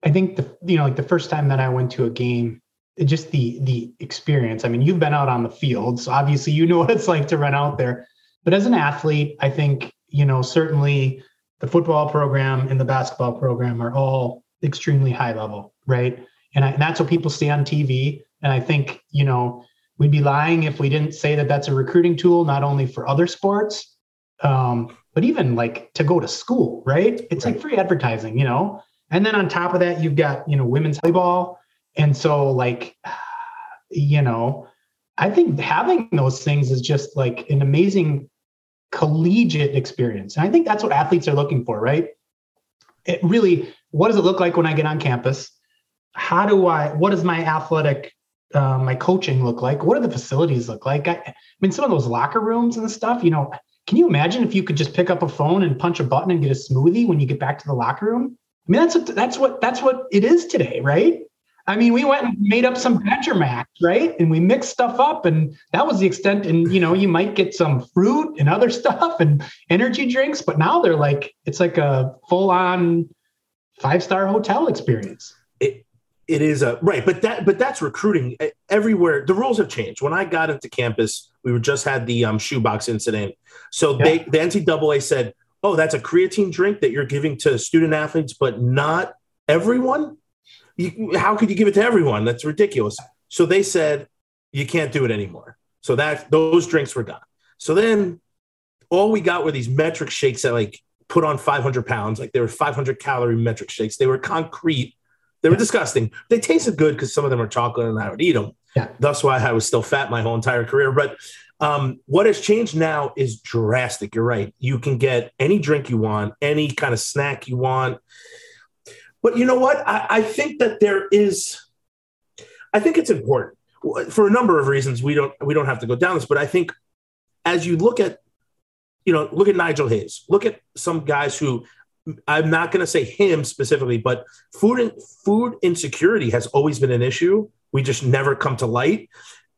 Speaker 3: I think the you know like the first time that I went to a game, just the the experience. I mean, you've been out on the field, so obviously you know [LAUGHS] what it's like to run out there. But as an athlete, I think you know certainly the football program and the basketball program are all extremely high level, right? And, I, and that's what people see on TV. And I think you know we'd be lying if we didn't say that that's a recruiting tool not only for other sports um, but even like to go to school, right? It's like free advertising, you know. And then on top of that, you've got you know women's volleyball, and so like, [SIGHS] you know, I think having those things is just like an amazing collegiate experience, and I think that's what athletes are looking for, right? It really, what does it look like when I get on campus? How do I? What does my athletic uh, my coaching look like? What do the facilities look like? I, I mean, some of those locker rooms and stuff, you know, can you imagine if you could just pick up a phone and punch a button and get a smoothie when you get back to the locker room? I mean, that's what that's what that's what it is today, right? I mean, we went and made up some Badger Max, right? And we mixed stuff up, and that was the extent. And you know, you might get some fruit and other [LAUGHS] stuff and energy drinks, but now they're like it's like a full-on five-star hotel experience.
Speaker 2: It is a right, but that but that's recruiting everywhere. The rules have changed. When I got into campus, we were just had the um, shoebox incident. So they the NCAA said, "Oh, that's a creatine drink that you're giving to student athletes, but not everyone. You, how could you give it to everyone? That's ridiculous." So they said, "You can't do it anymore." So that those drinks were gone. So then all we got were these Met-Rx shakes that like put on 500 pounds. Like they were 500 calorie Met-Rx shakes. They were concrete. They were disgusting. They tasted good because some of them are chocolate and I would eat them.
Speaker 3: Yeah.
Speaker 2: That's why I was still fat my whole entire career. But um, what has changed now is drastic. You're right. You can get any drink you want, any kind of snack you want. But you know what? I, I think that there is. I think it's important for a number of reasons. We don't we don't have to go down this, but I think as you look at, you know, look at Nigel Hayes, look at some guys who I'm not going to say him specifically, but food and food insecurity has always been an issue. We just never come to light.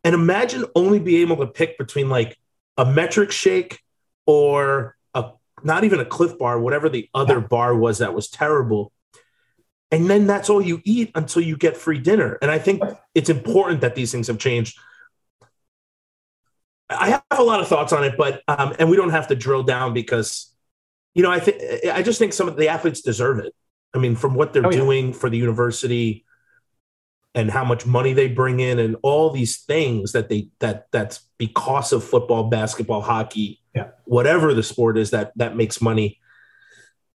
Speaker 2: And imagine only being able to pick between like a Met-Rx shake or a not even a Clif bar, whatever the other bar was that was terrible. And then that's all you eat until you get free dinner. And I think it's important that these things have changed. I have a lot of thoughts on it, but um, and we don't have to drill down because, you know, I think I just think some of the athletes deserve it. I mean, from what they're
Speaker 3: Oh, yeah.
Speaker 2: doing for the university, and how much money they bring in and all these things that they that that's because of football basketball hockey
Speaker 3: Yeah.
Speaker 2: whatever the sport is that that makes money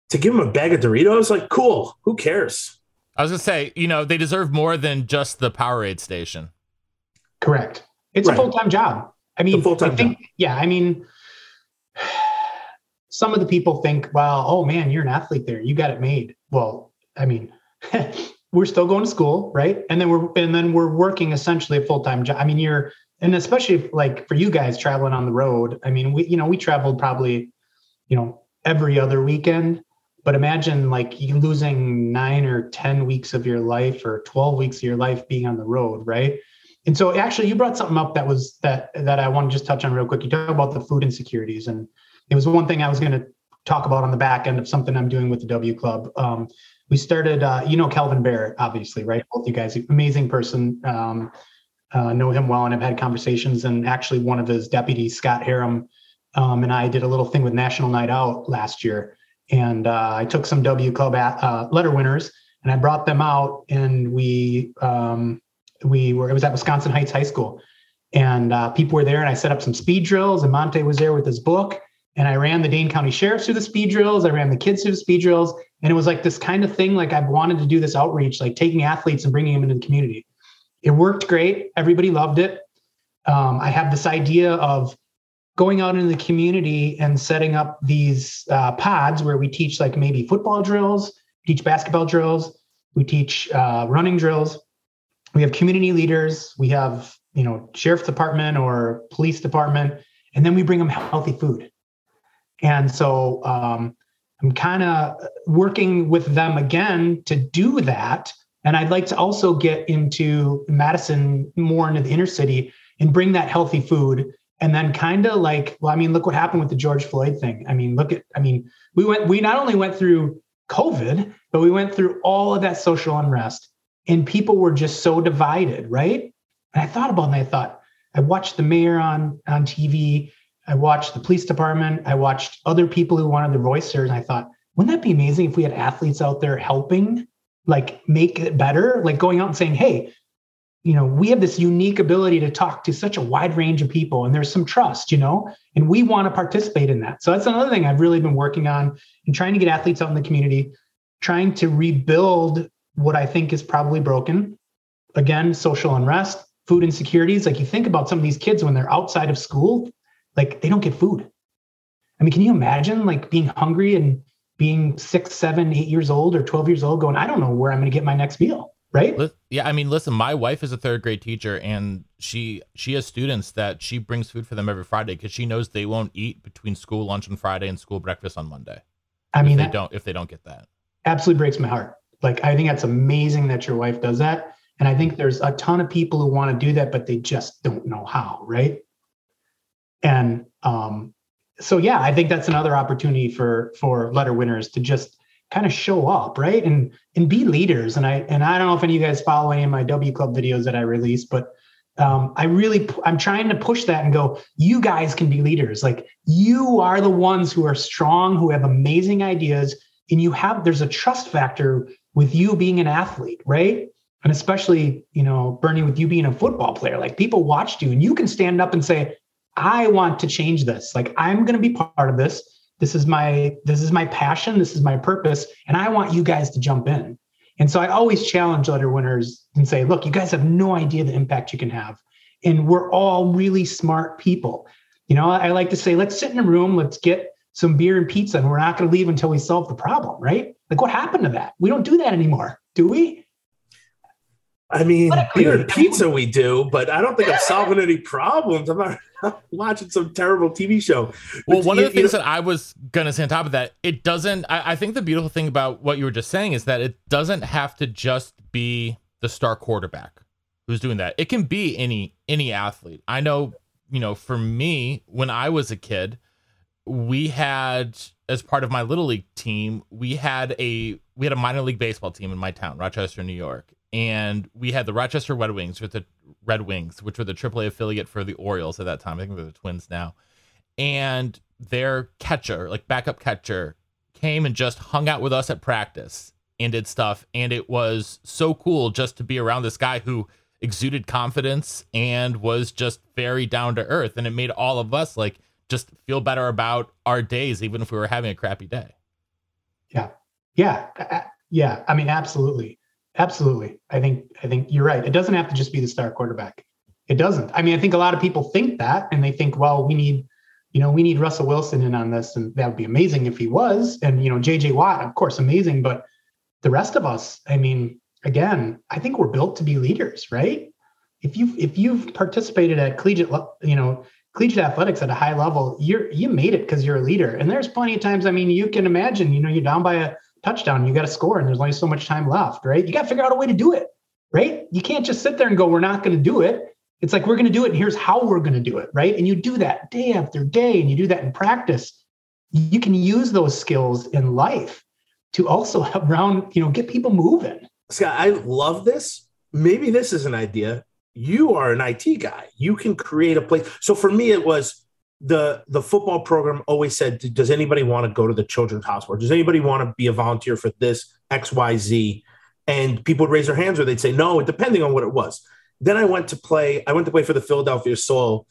Speaker 2: to give them a bag of doritos like cool who cares
Speaker 1: I was gonna say, you know, they deserve more than just the Powerade station.
Speaker 3: Correct. It's
Speaker 2: Right.
Speaker 3: a full time job. I mean,
Speaker 2: full-time
Speaker 3: I think, yeah. I mean, some of the people think, well, oh man, you're an athlete there. You got it made. Well, I mean, [LAUGHS] we're still going to school, right? And then we're and then we're working essentially a full time job. I mean, you're and especially like for you guys traveling on the road. I mean, we you know we traveled probably, you know, every other weekend. But imagine like you losing nine or ten weeks of your life or twelve weeks of your life being on the road, right? And so actually you brought something up that was that that I want to just touch on real quick. You talk about the food insecurities and it was one thing I was going to talk about on the back end of something I'm doing with the W Club. Um, we started, uh, you know, Kalvin Barrett, obviously, right? Both you guys, amazing person, um, uh, know him well, and have had conversations. And actually, one of his deputies, Scott Harum, um, and I did a little thing with National Night Out last year, and uh, I took some W Club at, uh, letter winners, and I brought them out, and we um, we were it was at Wisconsin Heights High School, and uh, people were there, and I set up some speed drills, and Montee was there with his book, and I ran the Dane County Sheriffs through the speed drills, I ran the kids through the speed drills, and it was like this kind of thing, like I've wanted to do this outreach, like taking athletes and bringing them into the community. It worked great. Everybody loved it. Um, I have this idea of going out into the community and setting up these uh, pods where we teach like maybe football drills, teach basketball drills, we teach uh, running drills. We have community leaders, we have you know sheriff's department or police department, and then we bring them healthy food. And so um, I'm kind of working with them again to do that. And I'd like to also get into Madison more into the inner city and bring that healthy food. And then kind of like, well, I mean, look what happened with the George Floyd thing. I mean, look at, I mean, we went, we not only went through COVID, but we went through all of that social unrest and people were just so divided, right? And I thought about it and I thought, I watched the mayor on on TV. I watched the police department. I watched other people who wanted the voicers. And I thought, wouldn't that be amazing if we had athletes out there helping, like make it better, like going out and saying, hey, you know, we have this unique ability to talk to such a wide range of people and there's some trust, you know, and we want to participate in that. So that's another thing I've really been working on and trying to get athletes out in the community, trying to rebuild what I think is probably broken. Again, social unrest, food insecurities. Like you think about some of these kids when they're outside of school, like they don't get food. I mean, can you imagine like being hungry and being six, seven, eight years old or 12 years old going, I don't know where I'm going to get my next meal, right?
Speaker 1: Yeah, I mean, listen, my wife is a third grade teacher, and she she has students that she brings food for them every Friday because she knows they won't eat between school lunch on Friday and school breakfast on Monday.
Speaker 3: I mean,
Speaker 1: they don't if they don't get that.
Speaker 3: absolutely breaks my heart. Like, I think that's amazing that your wife does that. And I think there's a ton of people who want to do that, but they just don't know how, right? And um, so, yeah, I think that's another opportunity for for letter winners to just kind of show up, right? And and be leaders. And I and I don't know if any of you guys follow any of my W Club videos that I release, but um, I really I'm trying to push that and go. You guys can be leaders. Like you are the ones who are strong, who have amazing ideas, and you have there's a trust factor with you being an athlete, right? And especially, you know, Bernie, with you being a football player, like people watched you and you can stand up and say, I want to change this. Like I'm going to be part of this. This is my this is my passion, this is my purpose, and I want you guys to jump in. And so I always challenge letter winners and say, look, you guys have no idea the impact you can have. And we're all really smart people. You know, I like to say, let's sit in a room, let's get some beer and pizza, and we're not going to leave until we solve the problem, right? Like, what happened to that? We don't do that anymore, do we?
Speaker 2: I mean, beer and pizza we do, but I don't think I'm solving any problems. I'm not [LAUGHS] watching some terrible TV show.
Speaker 1: Well,
Speaker 2: But
Speaker 1: one
Speaker 2: you-
Speaker 1: of the things
Speaker 2: know-
Speaker 1: that I was gonna say on top of that, it doesn't. I, I think the beautiful thing about what you were just saying is that it doesn't have to just be the star quarterback who's doing that. It can be any any athlete. I know, you know, for me, when I was a kid, we had as part of my little league team, we had a we had a minor league baseball team in my town, Rochester, New York, and we had the Rochester Red Wings with the Red Wings, which were the AAA affiliate for the Orioles at that time. I think they're the Twins now and their catcher, like backup catcher, came and just hung out with us at practice and did stuff. And it was so cool just to be around this guy who exuded confidence and was just very down to earth. And it made all of us like just feel better about our days, even if we were having a crappy day.
Speaker 3: Yeah. Yeah. Yeah. I mean, absolutely. Absolutely. I think I think you're right. It doesn't have to just be the star quarterback. It doesn't. I mean, I think a lot of people think that and they think, well, we need, you know, we need Russell Wilson in on this, and that would be amazing if he was. And you know, JJ Watt, of course, amazing, but the rest of us, I mean, again, I think we're built to be leaders, right? If you if you've participated at collegiate, you know, collegiate athletics at a high level, you're you made it because you're a leader. And there's plenty of times, I mean, you can imagine, you know, you're down by a touchdown, you got to score, and there's only so much time left, right? You got to figure out a way to do it, right? You can't just sit there and go, we're not going to do it. It's like we're going to do it, and here's how we're going to do it, right? And you do that day after day, and you do that in practice. You can use those skills in life to also help round, you know, get people moving.
Speaker 2: Scott, I love this. Maybe this is an idea. You are an IT guy. You can create a place. So for me, it was the the football program always said, "Does anybody want to go to the children's hospital? Does anybody want to be a volunteer for this X Y Z?" And people would raise their hands, or they'd say no, depending on what it was. Then I went to play. I went to play for the Philadelphia Soul,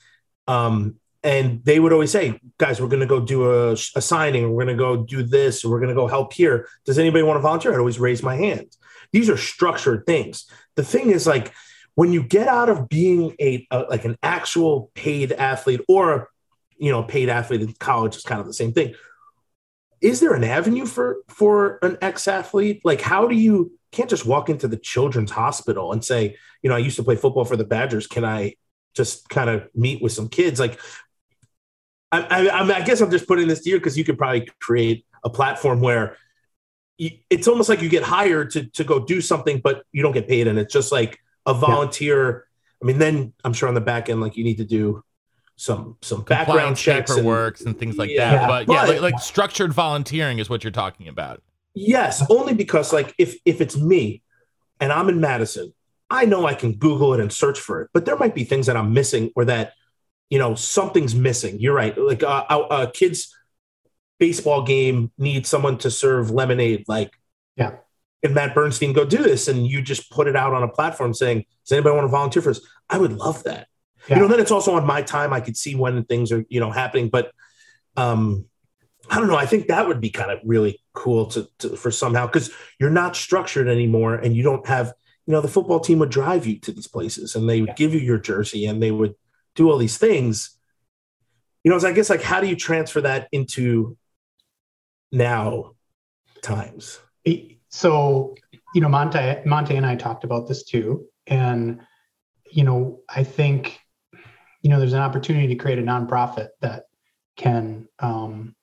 Speaker 2: um, and they would always say, "Guys, we're going to go do a, a signing. We're going to go do this. We're going to go help here. Does anybody want to volunteer?" I'd always raise my hand. These are structured things. The thing is, like, when you get out of being a, a like an actual paid athlete or a you know paid athlete in college is kind of the same thing. Is there an avenue for for an ex athlete? Like, how do you can't just walk into the children's hospital and say, you know, I used to play football for the Badgers. Can I just kind of meet with some kids? Like, I, I, I, guess I'm just putting this to you because you could probably create a platform where you, it's almost like you get hired to to go do something, but you don't get paid, and it's just like a volunteer. I mean, then I'm sure on the back end, like you need to do some some background
Speaker 1: Compliance
Speaker 2: checks and
Speaker 1: paperwork and, things like
Speaker 2: Yeah,
Speaker 1: that. But, yeah, like, like structured volunteering is what you're talking about.
Speaker 2: Yes, only because like if if it's me and I'm in Madison, I know I can Google it and search for it, but there might be things that I'm missing or that you know something's missing. You're right. Like uh, a, a kid's baseball game needs someone to serve lemonade. Like,
Speaker 3: Yeah.
Speaker 2: Can Matt Bernstein go do this? And you just put it out on a platform saying, "Does anybody want to volunteer for this?" I would love that.
Speaker 3: Yeah.
Speaker 2: You know, then it's also on my time. I could see when things are you know happening, but um I don't know. I think that would be kind of really cool to, to for somehow because you're not structured anymore, and you don't have you know the football team would drive you to these places, and they would
Speaker 3: Yeah.
Speaker 2: give you your jersey, and they would do all these things. You know, so I guess like how do you transfer that into now times?
Speaker 3: so you know Montee Montee and i talked about this too and you know i think you know there's an opportunity to create a nonprofit that can um,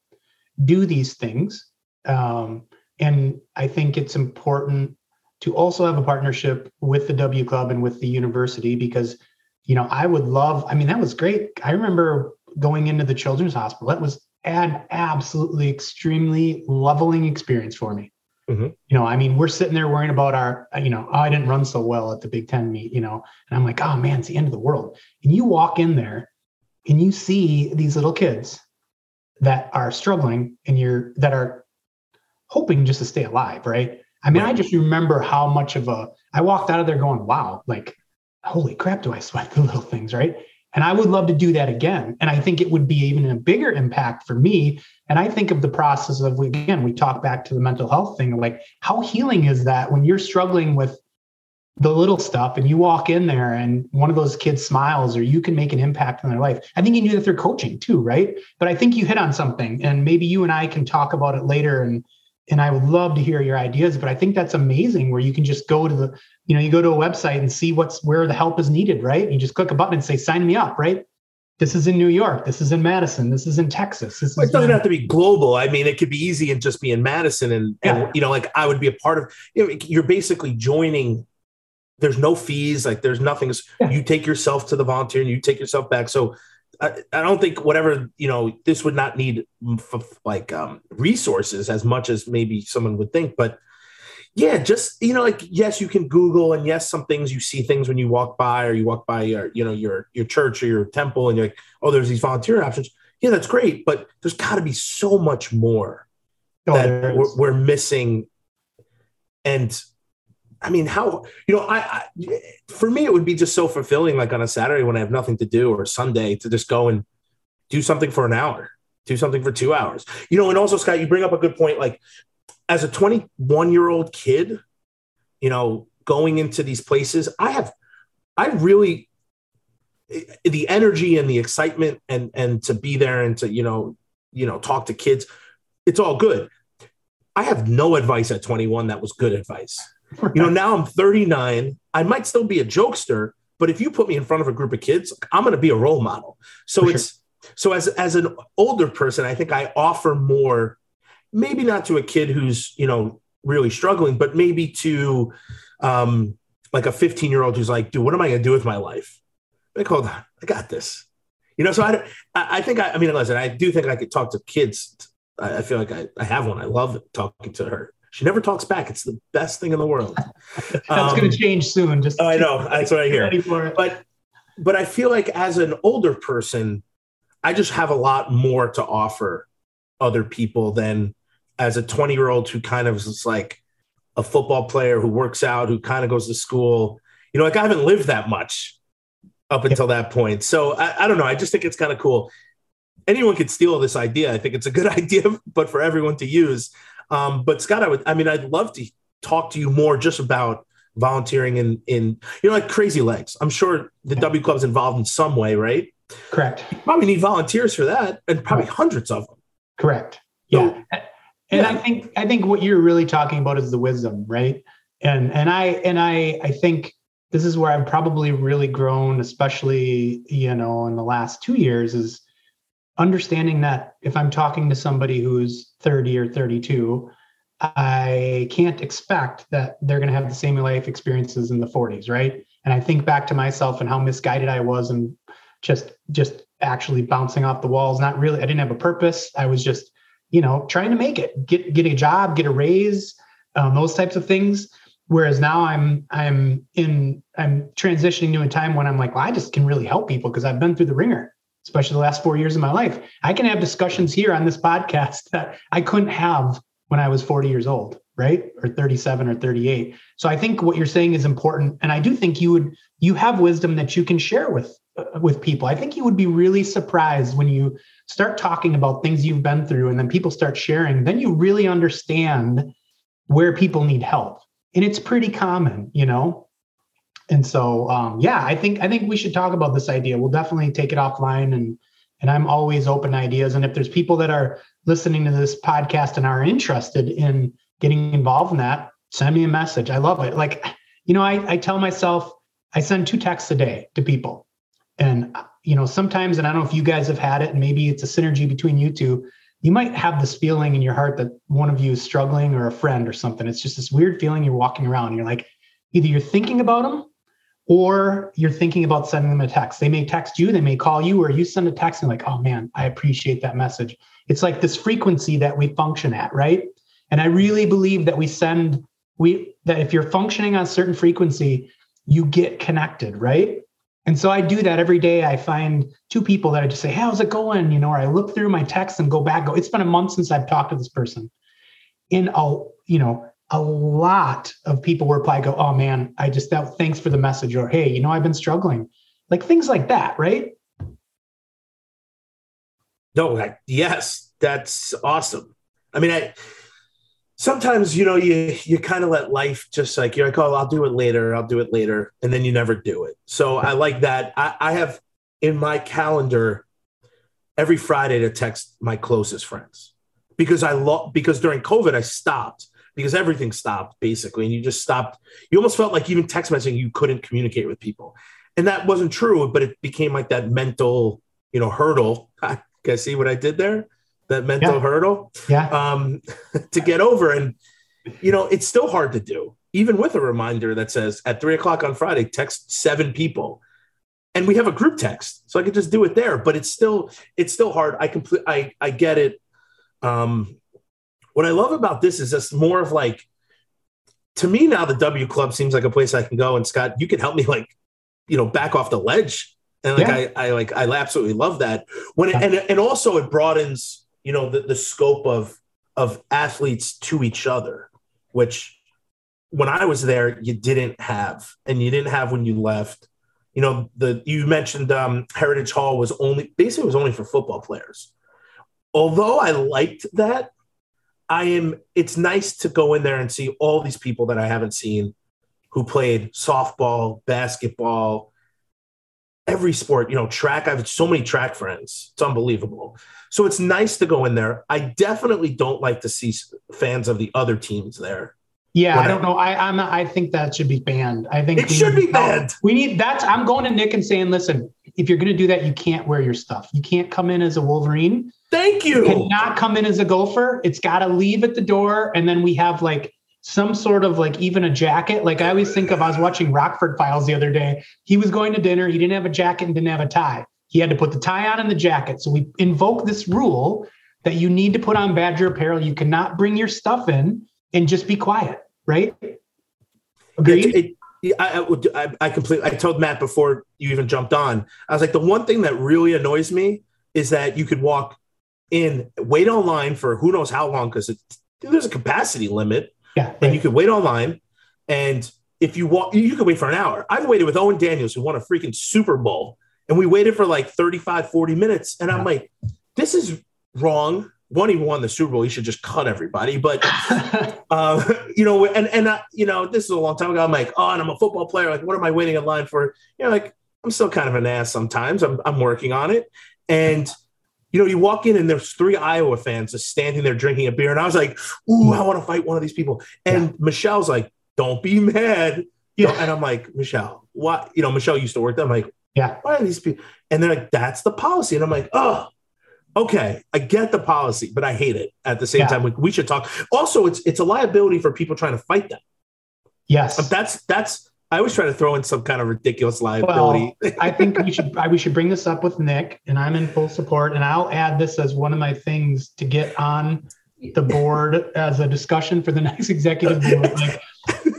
Speaker 3: do these things. Um, and i think it's important to also have a partnership with the w club and with the university because you know i would love i mean that was great. I remember going into the children's hospital. That was an absolutely extremely leveling experience for me Mm-hmm. you know, I mean, we're sitting there worrying about our, you know, oh, I didn't run so well at the Big Ten meet, you know, and I'm like, oh man, it's the end of the world. And you walk in there and you see these little kids that are struggling and you're that are hoping just to stay alive, right? I mean, I just remember how much of a I walked out of there going, wow, like, holy crap, do I sweat the little things, right? And I would love to do that again. And I think it would be even a bigger impact for me. And I think of the process of, again, we talk back to the mental health thing like, how healing is that when you're struggling with the little stuff and you walk in there and one of those kids smiles or you can make an impact in their life. I think you do that through coaching too, right? But I think you hit on something and maybe you and I can talk about it later and and I would love to hear your ideas, but I think that's amazing where you can just go to the, you know, you go to a website and see what's where the help is needed, right? You just click a button and say, sign me up, right? This is in New York. This is in Madison. This is in Texas. This
Speaker 2: it doesn't have to be global. I mean, it could be easy and just be in Madison, and,
Speaker 3: Yeah.
Speaker 2: and you know, like I would be a part of. You know, you're basically joining. There's no fees. Like there's nothing. You take yourself to the volunteer, and you take yourself back. So I, I don't think whatever you know. This would not need f- like um, resources as much as maybe someone would think, but yeah, just you know, like yes, you can Google, and yes, some things you see things when you walk by, or you walk by your, you know, your your church or your temple, and you're like, oh, there's these volunteer options. Yeah, that's great, but there's got to be so much more
Speaker 3: Oh,
Speaker 2: that we're, we're missing. And I mean, how you know, I, I for me, it would be just so fulfilling, like on a Saturday when I have nothing to do, or Sunday to just go and do something for an hour, do something for two hours. You know, and also Scott, you bring up a good point. Like as a 21 year old kid, you know, going into these places, I have, I really, the energy and the excitement and and to be there and to you know, you know, talk to kids, it's all good. I have no advice at 21 that was good advice. You know, now I'm 39. I might still be a jokester, but if you put me in front of a group of kids, I'm going to be a role model. So
Speaker 3: For
Speaker 2: it's so as as an older person, I think I offer more, maybe not to a kid who's you know really struggling, but maybe to um, like a 15 year old who's like, dude, what am I going to do with my life? Like, hold on, I got this. You know, so I, I I think I, I mean, listen, I do think I could talk to kids. I, I feel like I, I have one. I love talking to her. She never talks back. It's the best thing in the world. [LAUGHS]
Speaker 3: That's
Speaker 2: Um,
Speaker 3: going to change soon. Just
Speaker 2: Oh, I know. That's what I hear.
Speaker 3: ready for it.
Speaker 2: But but I feel like as an older person, I just have a lot more to offer other people than as a 20 year old who kind of is like a football player who works out, who kind of goes to school. You know, like I haven't lived that much up until that point. So I, I don't know. I just think it's kind of cool. Anyone could steal this idea. I think it's a good [LAUGHS] idea, but for everyone to use. Um, but Scott, I would, I mean, I'd love to talk to you more just about volunteering in, in, you know, like crazy legs. I'm sure the W Club's involved in some way, right?
Speaker 3: Correct.
Speaker 2: Probably need volunteers for that and probably
Speaker 3: Right.
Speaker 2: hundreds of them.
Speaker 3: Correct.
Speaker 2: So-
Speaker 3: Yeah. And
Speaker 2: Yeah.
Speaker 3: I think I think what you're really talking about is the wisdom, right? And and I and I I think this is where I've probably really grown, especially you know in the last two years, is understanding that if I'm talking to somebody who's 30 or 32, I can't expect that they're going to have the same life experiences in the 40s, right? And I think back to myself and how misguided I was and just just actually bouncing off the walls. Not really, I didn't have a purpose. I was just, you know, trying to make it, get get a job, get a raise, um, those types of things. Whereas now I'm I'm in I'm transitioning to a time when I'm like, well, I just can really help people because I've been through the ringer, especially the last four years of my life. I can have discussions here on this podcast that I couldn't have when I was 40 years old, right? Or 37 or 38. So I think what you're saying is important. And I do think you would you have wisdom that you can share with uh, with people. I think you would be really surprised when you start talking about things you've been through and then people start sharing, then you really understand where people need help. And it's pretty common, you know. And so um, yeah, I think I think we should talk about this idea. We'll definitely take it offline and and I'm always open to ideas. And if there's people that are listening to this podcast and are interested in getting involved in that, send me a message. I love it. Like, you know, I, I tell myself I send two texts a day to people. And, you know, sometimes, and I don't know if you guys have had it, and maybe it's a synergy between you two, you might have this feeling in your heart that one of you is struggling or a friend or something. It's just this weird feeling you're walking around. You're like, either you're thinking about them or you're thinking about sending them a text. They may text you, they may call you, or you send a text and like, oh man, I appreciate that message. It's like this frequency that we function at, right? And I really believe that we send we that if you're functioning on a certain frequency, you get connected, right? And so I do that every day. I find two people that I just say, hey, how's it going? You know, or I look through my texts and go back, go, it's been a month since I've talked to this person. In a, you know, a lot of people reply, go, oh man, I just that thanks for the message, or hey, you know, I've been struggling. Like things like that, right?
Speaker 2: No, like, yes, that's awesome. I mean, I sometimes you know you you kind of let life just like you're like, oh, I'll do it later, I'll do it later, and then you never do it. So I like that. I, I have in my calendar every Friday to text my closest friends because I love because during COVID I stopped because everything stopped basically, and you just stopped. You almost felt like even text messaging you couldn't communicate with people, and that wasn't true. But it became like that mental, you know, hurdle. [LAUGHS] I guys see what I did there? That mental
Speaker 3: Yeah.
Speaker 2: hurdle
Speaker 3: Yeah.
Speaker 2: um, [LAUGHS] to get over. And, you know, it's still hard to do, even with a reminder that says at three o'clock on Friday, text seven people. And we have a group text, so I could just do it there. But it's still, it's still hard. I complete, I, I get it. Um, what I love about this is just more of like, to me now, the W Club seems like a place I can go. And Scott, you can help me, like, you know, back off the ledge. And like,
Speaker 3: Yeah.
Speaker 2: I, I like, I absolutely love that. When it, and and also it broadens, you know, the, the scope of of athletes to each other, which when I was there, you didn't have, and you didn't have when you left. You know, the you mentioned um, Heritage Hall was only basically was only for football players. Although I liked that, I am. It's nice to go in there and see all these people that I haven't seen, who played softball, basketball, every sport. You know, track. I have so many track friends. It's unbelievable. So it's nice to go in there. I definitely don't like to see fans of the other teams there.
Speaker 3: Yeah, I don't know. I I'm not, I think that should be banned. I think
Speaker 2: It should be banned.
Speaker 3: We need that's I'm going to Nick and saying, listen, if you're gonna do that, you can't wear your stuff. You can't come in as a Wolverine.
Speaker 2: Thank
Speaker 3: You
Speaker 2: you.
Speaker 3: cannot come in as a gopher. It's gotta leave at the door. And then we have like some sort of like even a jacket. Like I always think of I was watching Rockford Files the other day. He was going to dinner, he didn't have a jacket and didn't have a tie. He had to put the tie on and the jacket. So we invoke this rule that you need to put on Badger apparel. You cannot bring your stuff in and just be quiet, right? Agreed?
Speaker 2: It- it- yeah, I, I, would- I, completely. I told Matt before you even jumped on. I was like, the one thing that really annoys me is that you could walk in, wait online for who knows how long because there's a capacity limit,
Speaker 3: yeah.
Speaker 2: and you could wait online. And if you walk, you could wait for an hour. I've waited with Owen Daniels, who won a freaking Super Bowl, and we waited for like 35, 40 minutes. And I'm like, this is wrong. One, he won the Super Bowl. He should just cut everybody. But [LAUGHS] uh, you know, and and uh, you know, this is a long time ago. I'm like, oh, and I'm a football player. Like, what am I waiting in line for? You know, like I'm still kind of an ass sometimes. I'm I'm working on it, and you know, you walk in and there's three Iowa fans just standing there drinking a beer, and I was like, ooh, I want to fight one of these people. And Michelle's like, don't be mad.
Speaker 3: Yeah.
Speaker 2: And I'm like, Michelle, what? You know, Michelle used to work there. I'm like,
Speaker 3: yeah.
Speaker 2: why are these people? And they're like, that's the policy. And I'm like, oh, okay, I get the policy, but I hate it at the same
Speaker 3: Yeah.
Speaker 2: time. We, we should talk. Also, it's it's a liability for people trying to fight them.
Speaker 3: Yes.
Speaker 2: But that's that's I always try to throw in some kind of ridiculous liability.
Speaker 3: I think we should I, we should bring this up with Nick, and I'm in full support. And I'll add this as one of my things to get on the board as a discussion for the [LAUGHS] next executive board. Like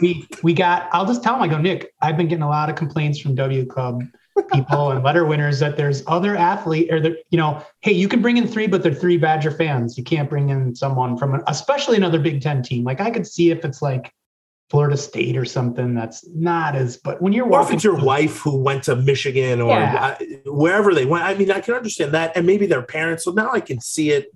Speaker 3: we we got, I'll just tell him, I go, Nick, I've been getting a lot of complaints from W Club people and letter winners that there's other athlete or the you know, hey, you can bring in three, but they're three Badger fans. You can't bring in someone from an, especially another Big Ten team. Like I could see if it's like Florida State or something that's not as, but when you're
Speaker 2: or if it's your wife who went to Michigan or
Speaker 3: Yeah.
Speaker 2: uh, wherever they went. I mean, I can understand that, and maybe their parents. So now I can see it.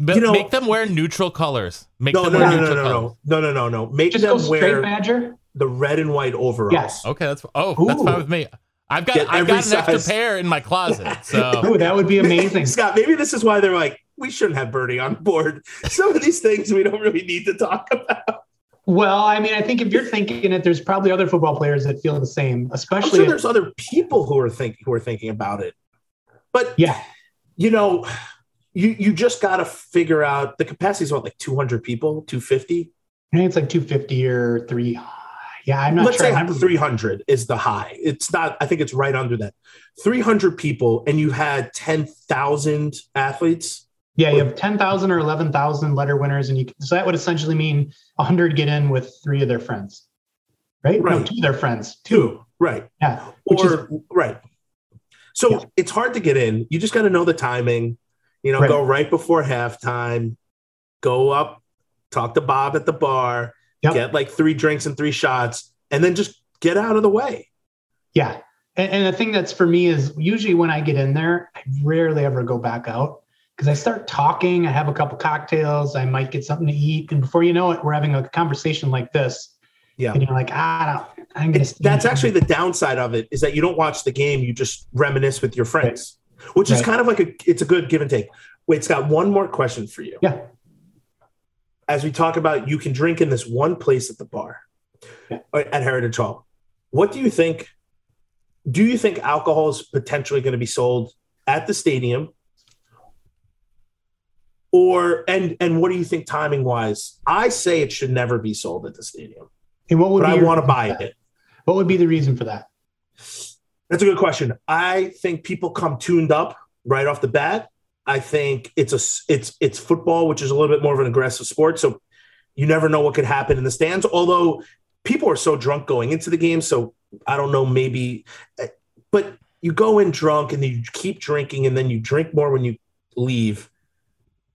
Speaker 1: But
Speaker 2: You know-
Speaker 1: make them wear neutral colors. Make
Speaker 2: No,
Speaker 1: them
Speaker 2: no,
Speaker 1: wear
Speaker 2: no, no,
Speaker 1: neutral
Speaker 2: no,
Speaker 1: colors.
Speaker 2: no, no, no, no, no. Make
Speaker 3: just go
Speaker 2: them
Speaker 3: straight
Speaker 2: wear
Speaker 3: Badger.
Speaker 2: the red and white overalls.
Speaker 3: Yes.
Speaker 1: Okay, that's oh, that's fine with me. I've got I've got an extra pair in my closet. So [LAUGHS]
Speaker 3: Ooh, that would be amazing. [LAUGHS]
Speaker 2: Scott, maybe this is why they're like, we shouldn't have Bernie on board. [LAUGHS] Some of these things we don't really need to talk about.
Speaker 3: well, I mean, I think if you're thinking it, there's probably other football players that feel the same,
Speaker 2: I'm
Speaker 3: especially.
Speaker 2: sure
Speaker 3: if-
Speaker 2: there's other people who are thinking who are thinking about it. But
Speaker 3: yeah,
Speaker 2: you know, you you just got to figure out the capacity is what like 200 people, 250.
Speaker 3: I think it's like 250 or three. Yeah, I'm not
Speaker 2: Let's
Speaker 3: sure.
Speaker 2: say
Speaker 3: I remember-
Speaker 2: 300 is the high. It's not. I think it's right under that. 300 people, and you had 10,000 athletes.
Speaker 3: Yeah, you have 10,000 or 11,000 letter winners, and you so that would essentially mean 100 get in with three of their friends, right? No,
Speaker 2: Right.
Speaker 3: two of their friends.
Speaker 2: Two, right?
Speaker 3: Yeah, which
Speaker 2: or
Speaker 3: is
Speaker 2: right. So
Speaker 3: Yeah.
Speaker 2: it's hard to get in. You just got to know the timing. You know,
Speaker 3: Right.
Speaker 2: go right before halftime. Go up, talk to Bob at the bar,
Speaker 3: Yep.
Speaker 2: get like three drinks and three shots, and then just get out of the way.
Speaker 3: Yeah. And, and the thing that's for me is usually when I get in there, I rarely ever go back out because I start talking, I have a couple cocktails, I might get something to eat, and before you know it, we're having a conversation like this.
Speaker 2: Yeah.
Speaker 3: And you're like, ah, I'm gonna.
Speaker 2: That's actually the downside of it is that you don't watch the game, you just reminisce with your friends, which is kind of like a it's a good give and take. Wait, Scott, one more question for you.
Speaker 3: Yeah.
Speaker 2: As we talk about you can drink in this one place at the bar
Speaker 3: Yeah.
Speaker 2: uh, at Heritage Hall. What do you think? Do you think alcohol is potentially going to be sold at the stadium? Or and and what do you think timing wise? I say it should never be sold at the stadium,
Speaker 3: And what would
Speaker 2: I want to buy it.
Speaker 3: What would be the reason for that?
Speaker 2: That's a good question. I think people come tuned up right off the bat. I think it's a it's it's football, which is a little bit more of an aggressive sport. So you never know what could happen in the stands. Although people are so drunk going into the game, so I don't know. Maybe, uh, but you go in drunk and then you keep drinking, and then you drink more when you leave.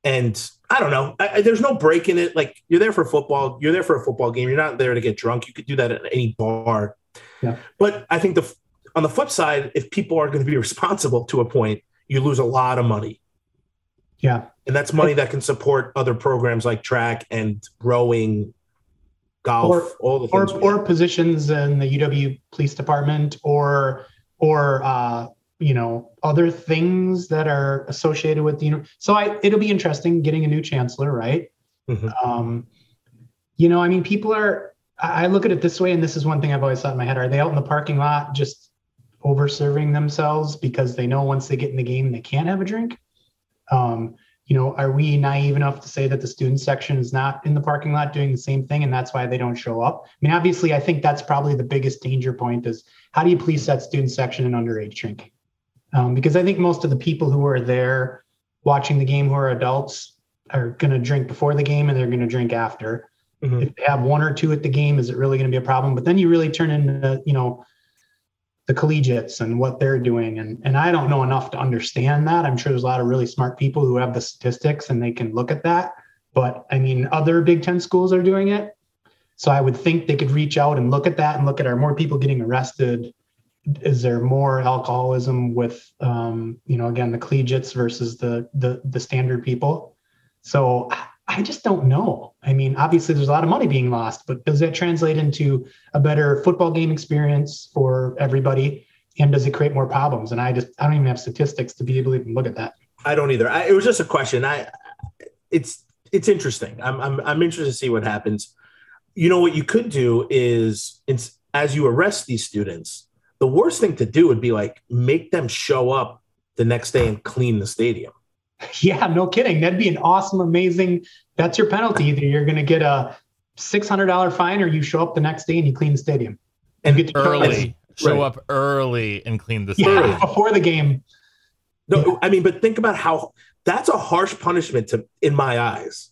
Speaker 2: And I don't know. I, I- there's no break in it. Like you're there for football. You're there for a football game. You're not there to get drunk. You could do that at any bar.
Speaker 3: Yeah.
Speaker 2: But I think the on the flip side, if people are going to be [LAUGHS] responsible to a point, you lose a lot of money.
Speaker 3: Yeah.
Speaker 2: And that's money that can support other programs like track and rowing, golf,
Speaker 3: Or-
Speaker 2: all the
Speaker 3: or or positions in the UW Police Department, or or uh, you know other things that are associated with the. uni- So I, it'll be interesting getting a new chancellor, right?
Speaker 2: Mhm.
Speaker 3: Um, you know, I mean, people are. I I look at it this way, and this is one thing I've always thought in my head: Are they out in the parking lot just over serving themselves because they know once they get in the game they can't have a drink? Um, you know, are we naive enough to say that the student section is not in the parking lot doing the same thing and that's why they don't show up? I mean, obviously, I think that's probably the biggest danger point is how do you police that student section and underage drinking? Um, because I think most of the people who are there watching the game who are adults are going to drink before the game and they're going to drink after.
Speaker 2: Mhm.
Speaker 3: If they have one or two at the game, is it really going to be a problem? But then you really turn into, you know, the collegiates and what they're doing. And, and I don't know enough to understand that. I'm sure there's a lot of really smart people who have the statistics and they can look at that. But I mean, other Big Ten schools are doing it. So I would think they could reach out and look at that and look at are more people getting arrested? Is there more alcoholism with, um, you know, again, the collegiates versus the, the, the standard people? So I- just don't know. I mean, obviously there's a lot of money being lost, but does that translate into a better football game experience for everybody? And does it create more problems? And I just, I don't even have statistics to be able to even look at that.
Speaker 2: I don't either. I, it was just a question. I, it's it's interesting. I'm I'm I'm interested to see what happens. You know what you could do is, as you arrest these students, the worst thing to do would be like make them show up the next day and clean the stadium. [LAUGHS]
Speaker 3: Yeah, no kidding. That'd be an awesome, amazing. That's your penalty. Either you're going to get a six hundred dollar fine, or you show up the next day and you clean the stadium.
Speaker 2: And
Speaker 3: get to show-
Speaker 1: Early. Show
Speaker 2: Right.
Speaker 1: up early and clean the
Speaker 3: Yeah,
Speaker 1: stadium.
Speaker 3: before the game.
Speaker 2: No, I mean, but think about how that's a harsh punishment to in my eyes.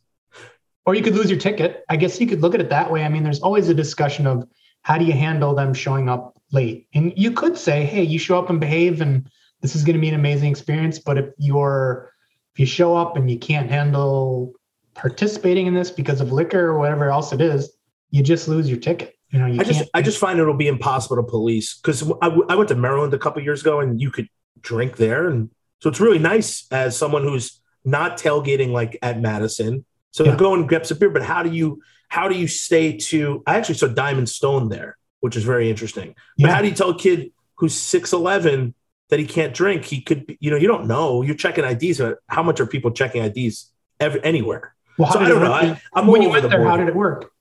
Speaker 3: Or you could lose your ticket. I guess you could look at it that way. I mean, there's always a discussion of how do you handle them showing up late. And you could say, hey, you show up and behave, and this is going to be an amazing experience. But if you're if you show up and you can't handle participating in this because of liquor or whatever else it is, you just lose your ticket. You know, you
Speaker 2: I just. I just find it'll be impossible to police because I, w- I went to Maryland a couple years ago and you could drink there, and so it's really nice as someone who's not tailgating like at Madison. So
Speaker 3: Yeah.
Speaker 2: go and grab some beer, but how do you how do you stay to? I actually saw Diamond Stone there, which is very interesting. But
Speaker 3: Yeah.
Speaker 2: how do you tell a kid who's six eleven that he can't drink? He could, be, you know, you don't know. You're checking IDs. But how much are people checking IDs every, anywhere?
Speaker 3: well,
Speaker 2: so I don't know. I, I'm
Speaker 3: when you went
Speaker 2: the
Speaker 3: there,
Speaker 2: board.
Speaker 3: how did it work?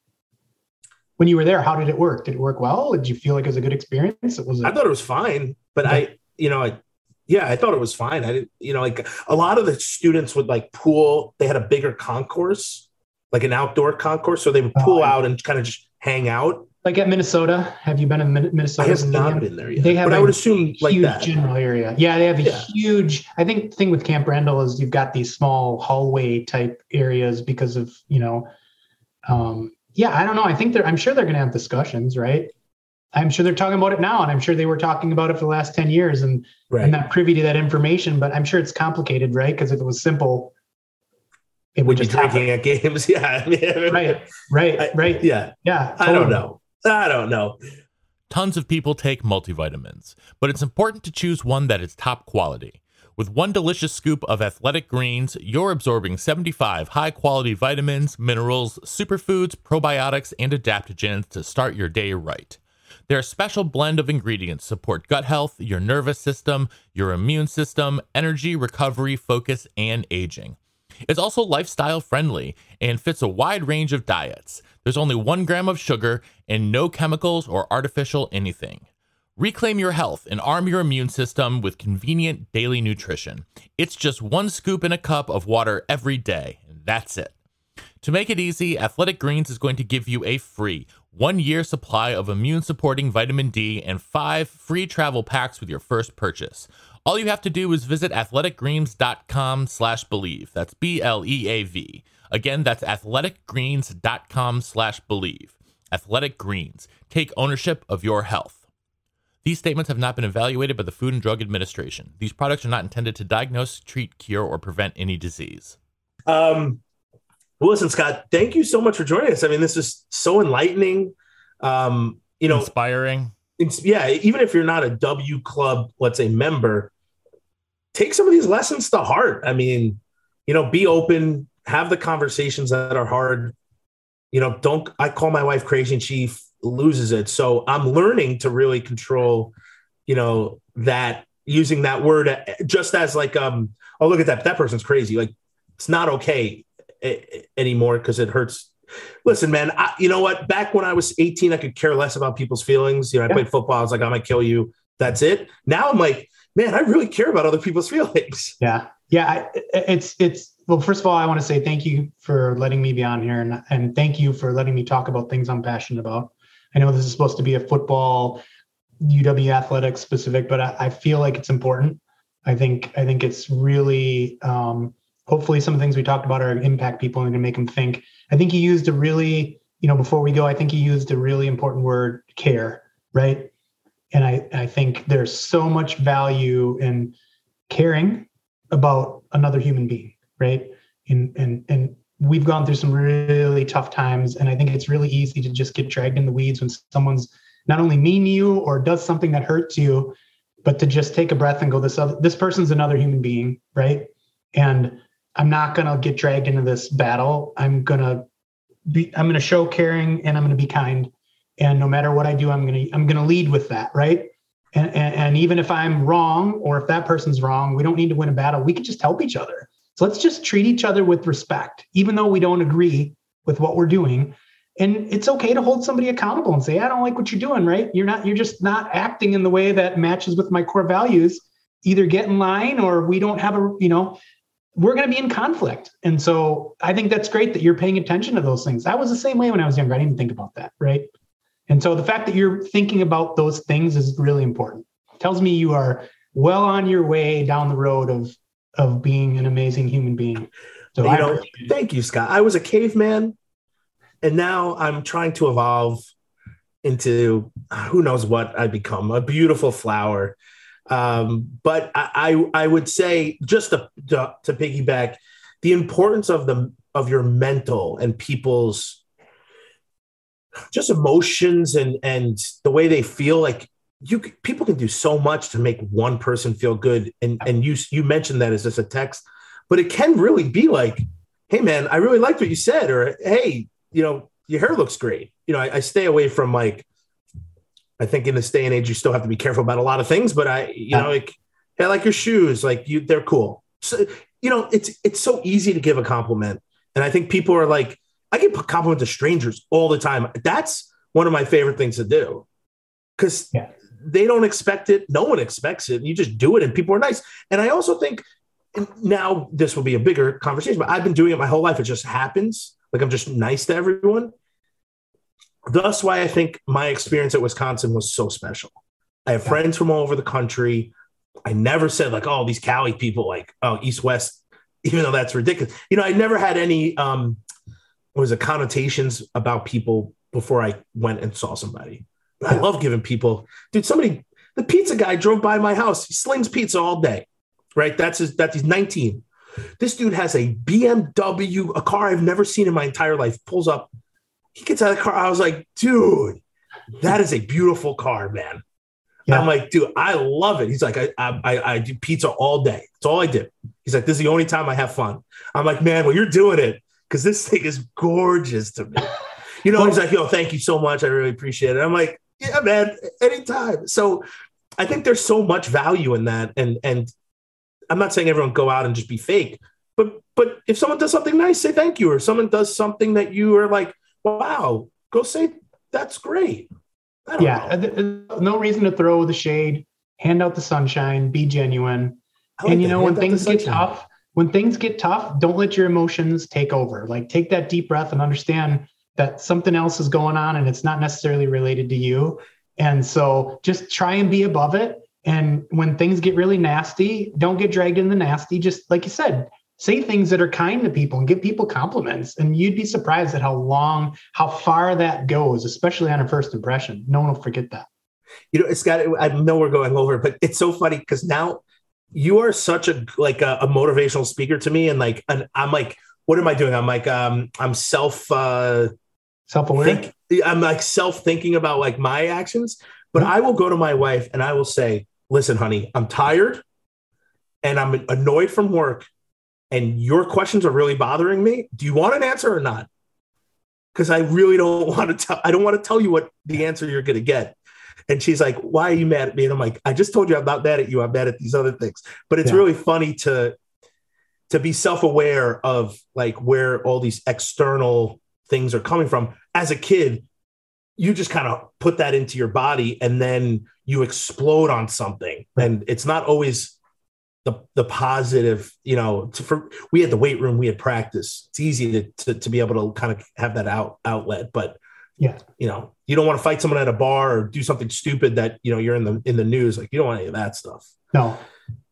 Speaker 3: When you were there, how did it work? Did it work well? Did you feel like it was a good experience? It was.
Speaker 2: I thought it was fine, but
Speaker 3: Okay.
Speaker 2: I, you know, I, yeah, I thought it was fine. I didn't, you know, like a lot of the students would like pool. They had a bigger concourse, like an outdoor concourse, so they would
Speaker 3: Oh,
Speaker 2: pool
Speaker 3: yeah.
Speaker 2: out and kind of just hang out.
Speaker 3: Like at Minnesota. Have you been in Min-
Speaker 2: I
Speaker 3: Minnesota?
Speaker 2: have not been there yet,
Speaker 3: They have
Speaker 2: but I
Speaker 3: a
Speaker 2: would assume like
Speaker 3: huge
Speaker 2: that.
Speaker 3: general area. Yeah, they have a
Speaker 2: Yeah.
Speaker 3: huge. I think the thing with Camp Randall is you've got these small hallway type areas because of you know. Um, yeah, I don't know. I think they're. I'm sure they're going to have discussions, right? I'm sure they're talking about it now, and I'm sure they were talking about it for the last ten years, and
Speaker 2: Right.
Speaker 3: I'm not privy to that information. But I'm sure it's complicated, right? Because if it was simple, it would
Speaker 2: Would be drinking at games. [LAUGHS] Yeah. I mean,
Speaker 3: Right, right,
Speaker 2: I-
Speaker 3: right.
Speaker 2: Yeah.
Speaker 3: Yeah,
Speaker 2: I don't know. I don't know.
Speaker 1: Tons of people take multivitamins, but it's important to choose one that is top quality. With one delicious scoop of athletic greens, you're absorbing 75 high quality vitamins, minerals, superfoods, probiotics, and adaptogens to start your day right. Their special blend of ingredients support gut health, your nervous system, your immune system, energy, recovery, focus, and aging. It's also lifestyle friendly and fits a wide range of diets. There's only one gram of sugar and no chemicals or artificial anything. Reclaim your health and arm your immune system with convenient daily nutrition. It's just one scoop in a cup of water every day, and that's it. To make it easy, Athletic Greens is going to give you a free one year supply of immune supporting vitamin D and five free travel packs with your first purchase. All you have to do is visit athleticgreens.com slash bleav. That's B L E A V. Again, that's athleticgreens.com slash bleav. Athletic Greens. Take ownership of your health. These statements have not been evaluated by the Food and Drug Administration. These products are not intended to diagnose, treat, cure, or prevent any disease.
Speaker 2: Um, well, listen, Scott, thank you so much for joining us. I mean, this is so enlightening. Um, you know,
Speaker 1: Inspiring.
Speaker 2: it's, yeah, even if you're not a W Club, let's say member, take some of these lessons to heart. I mean, you know, be open, have the conversations that are hard. You know, don't. I call my wife crazy, and she loses it. So I'm learning to really control. You know that using that word uh, just as like, um, oh look at that, that person's crazy. Like it's not okay a- anymore because it hurts. Listen, man, I, you know what? Back when I was 18, I could care less about people's feelings. You know, I
Speaker 3: Yeah.
Speaker 2: played football. I was like, I'm gonna kill you. That's it. Now I'm like, man, I really care about other people's [LAUGHS] feelings.
Speaker 3: Yeah, yeah. I, it's it's well. First of all, I want to say thank you for letting me be on here, and and thank you for letting me talk about things I'm passionate about. I know this is supposed to be a football, UW athletics specific, but I, I feel like it's important. I think I think it's really um, hopefully some of the things we talked about are impact people and to make them think. I think you used a really you know before we go, I think you used a really important word, care, right? And I I think there's so much value in caring about another human being, right? And and and we've gone through some really tough times, and I think it's really easy to just get dragged in the weeds when someone's not only mean to you or does something that hurts you, but to just take a breath and go, this other this person's another human being, right? And I'm not gonna get dragged into this battle. I'm gonna be I'm gonna show caring and I'm gonna be kind. And no matter what I do, I'm gonna I'm gonna lead with that, right? And, and, and even if I'm wrong or if that person's wrong, we don't need to win a battle. We can just help each other. So let's just treat each other with respect, even though we don't agree with what we're doing. And it's okay to hold somebody accountable and say, I don't like what you're doing, right? You're not, you're just not acting in the way that matches with my core values. Either get in line or we don't have a, you know, we're going to be in conflict. And so I think that's great that you're paying attention to those things. I was the same way when I was younger. I didn't even think about that, right? And so the fact that you're thinking about those things is really important. It tells me you are well on your way down the road of of being an amazing human being. So
Speaker 2: you
Speaker 3: I
Speaker 2: know, thank you, Scott. I was a caveman, and now I'm trying to evolve into uh, who knows what I become a beautiful flower. Um, but I, I I would say just to, to to piggyback the importance of the of your mental and people's just emotions and and the way they feel like you people can do so much to make one person feel good and and you you mentioned that as just a text but it can really be like hey man i really liked what you said or hey you know your hair looks great. You know i, I stay away from like i think in this day and age you still have to be careful about a lot of things but i you know like hey, i like your shoes like you they're cool. So you know it's it's so easy to give a compliment and i think people are like i give compliments to strangers all the time. That's one of my favorite things to do because
Speaker 3: Yeah.
Speaker 2: They don't expect it no one expects it you just do it and people are nice and i also think now this will be a bigger conversation, but I've been doing it my whole life. It just happens. Like I'm just nice to everyone. Thus, why I think my experience at Wisconsin was so special. I have friends from all over the country. I never said like, oh, these Cali people, like, oh, East West, even though that's ridiculous. You know, I never had any um what was it connotations about people before I went and saw somebody. I love giving people, dude. Somebody, the pizza guy drove by my house. He slings pizza all day right? That's his, that's he's 19. This dude has a BMW, a car I've never seen in my entire life, pulls up. He gets out of the car. I was like, dude, that is a beautiful car, man.
Speaker 3: Yeah.
Speaker 2: I'm like, dude, I love it. He's like, I, I, I, do pizza all day. It's all I do. He's like, this is the only time I have fun. I'm like, man, well, you're doing it because this thing is gorgeous to me. You know, he's like, yo, thank you so much. I really appreciate it. I'm like, yeah, man, anytime. So I think there's so much value in that. And and I'm not saying everyone go out and just be fake, but but if someone does something nice, say thank you. Or someone does something that you are like, wow, go say that's great.
Speaker 3: Yeah,
Speaker 2: know.
Speaker 3: no reason to throw the shade. Hand out the sunshine. Be genuine.
Speaker 2: Like
Speaker 3: and you
Speaker 2: that.
Speaker 3: know when
Speaker 2: Hand
Speaker 3: things get tough, when things get tough, don't let your emotions take over. Like take that deep breath and understand that something else is going on and it's not necessarily related to you. And so just try and be above it. And when things get really nasty, don't get dragged in the nasty. Just like you said, say things that are kind to people and give people compliments. And you'd be surprised at how long, how far that goes, especially on a first impression. No one will forget that.
Speaker 2: you know, it's got. I know we're going over, but it's so funny because now you are such a like a, a motivational speaker to me, and like, and I'm like, what am I doing? I'm like, um, I'm self. uh
Speaker 3: Self-aware.
Speaker 2: think I'm like self thinking about like my actions, but I will go to my wife and I will say, "Listen, honey, I'm tired, and I'm annoyed from work, and your questions are really bothering me. Do you want an answer or not? Because I really don't [LAUGHS] want to tell. I don't want to tell you what the answer you're going to get." And she's like, "Why are you mad at me?" And I'm like, "I just told you I'm not mad at you. I'm mad at these other things." But it's
Speaker 3: Yeah.
Speaker 2: really funny to to be self-aware of like where all these external things are coming from. As a kid you just kind of put that into your body and then you explode on something. And it's not always the the positive you know to, for we had the weight room we had practice. It's easy to, to to be able to kind of have that out outlet but
Speaker 3: Yeah.
Speaker 2: you know you don't want to fight someone at a bar or do something stupid that you know you're in the in the news. Like you don't want any of that stuff.
Speaker 3: No.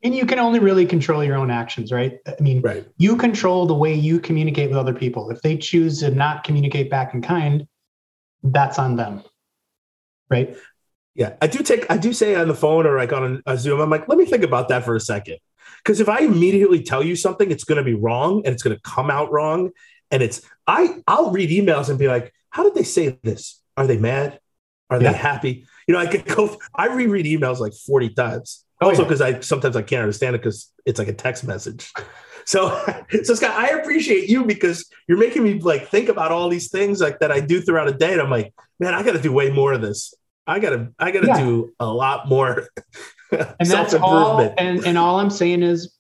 Speaker 3: And you can only really control your own actions, right? I mean,
Speaker 2: right
Speaker 3: you control the way you communicate with other people. If they choose to not communicate back in kind, that's on them. Right?
Speaker 2: Yeah, I do take I do say on the phone or like on a, Zoom. I'm like, let me think about that for a second, because if I immediately tell you something, it's going to be wrong and it's going to come out wrong, and it's I I'll read emails and be like, how did they say this? Are they mad? Are
Speaker 3: Yeah.
Speaker 2: they happy? You know, I could go. I reread emails like 40 times.
Speaker 3: Oh,
Speaker 2: also, because I sometimes I can't understand it because it's like a text message. [LAUGHS] So, [LAUGHS] so Scott, I appreciate you because you're making me like think about all these things like that I do throughout a day, and I'm like, man, I got to do way more of this. I gotta, I gotta
Speaker 3: Yeah.
Speaker 2: do a lot more
Speaker 3: And that's all
Speaker 2: improvement.
Speaker 3: and, and all I'm saying is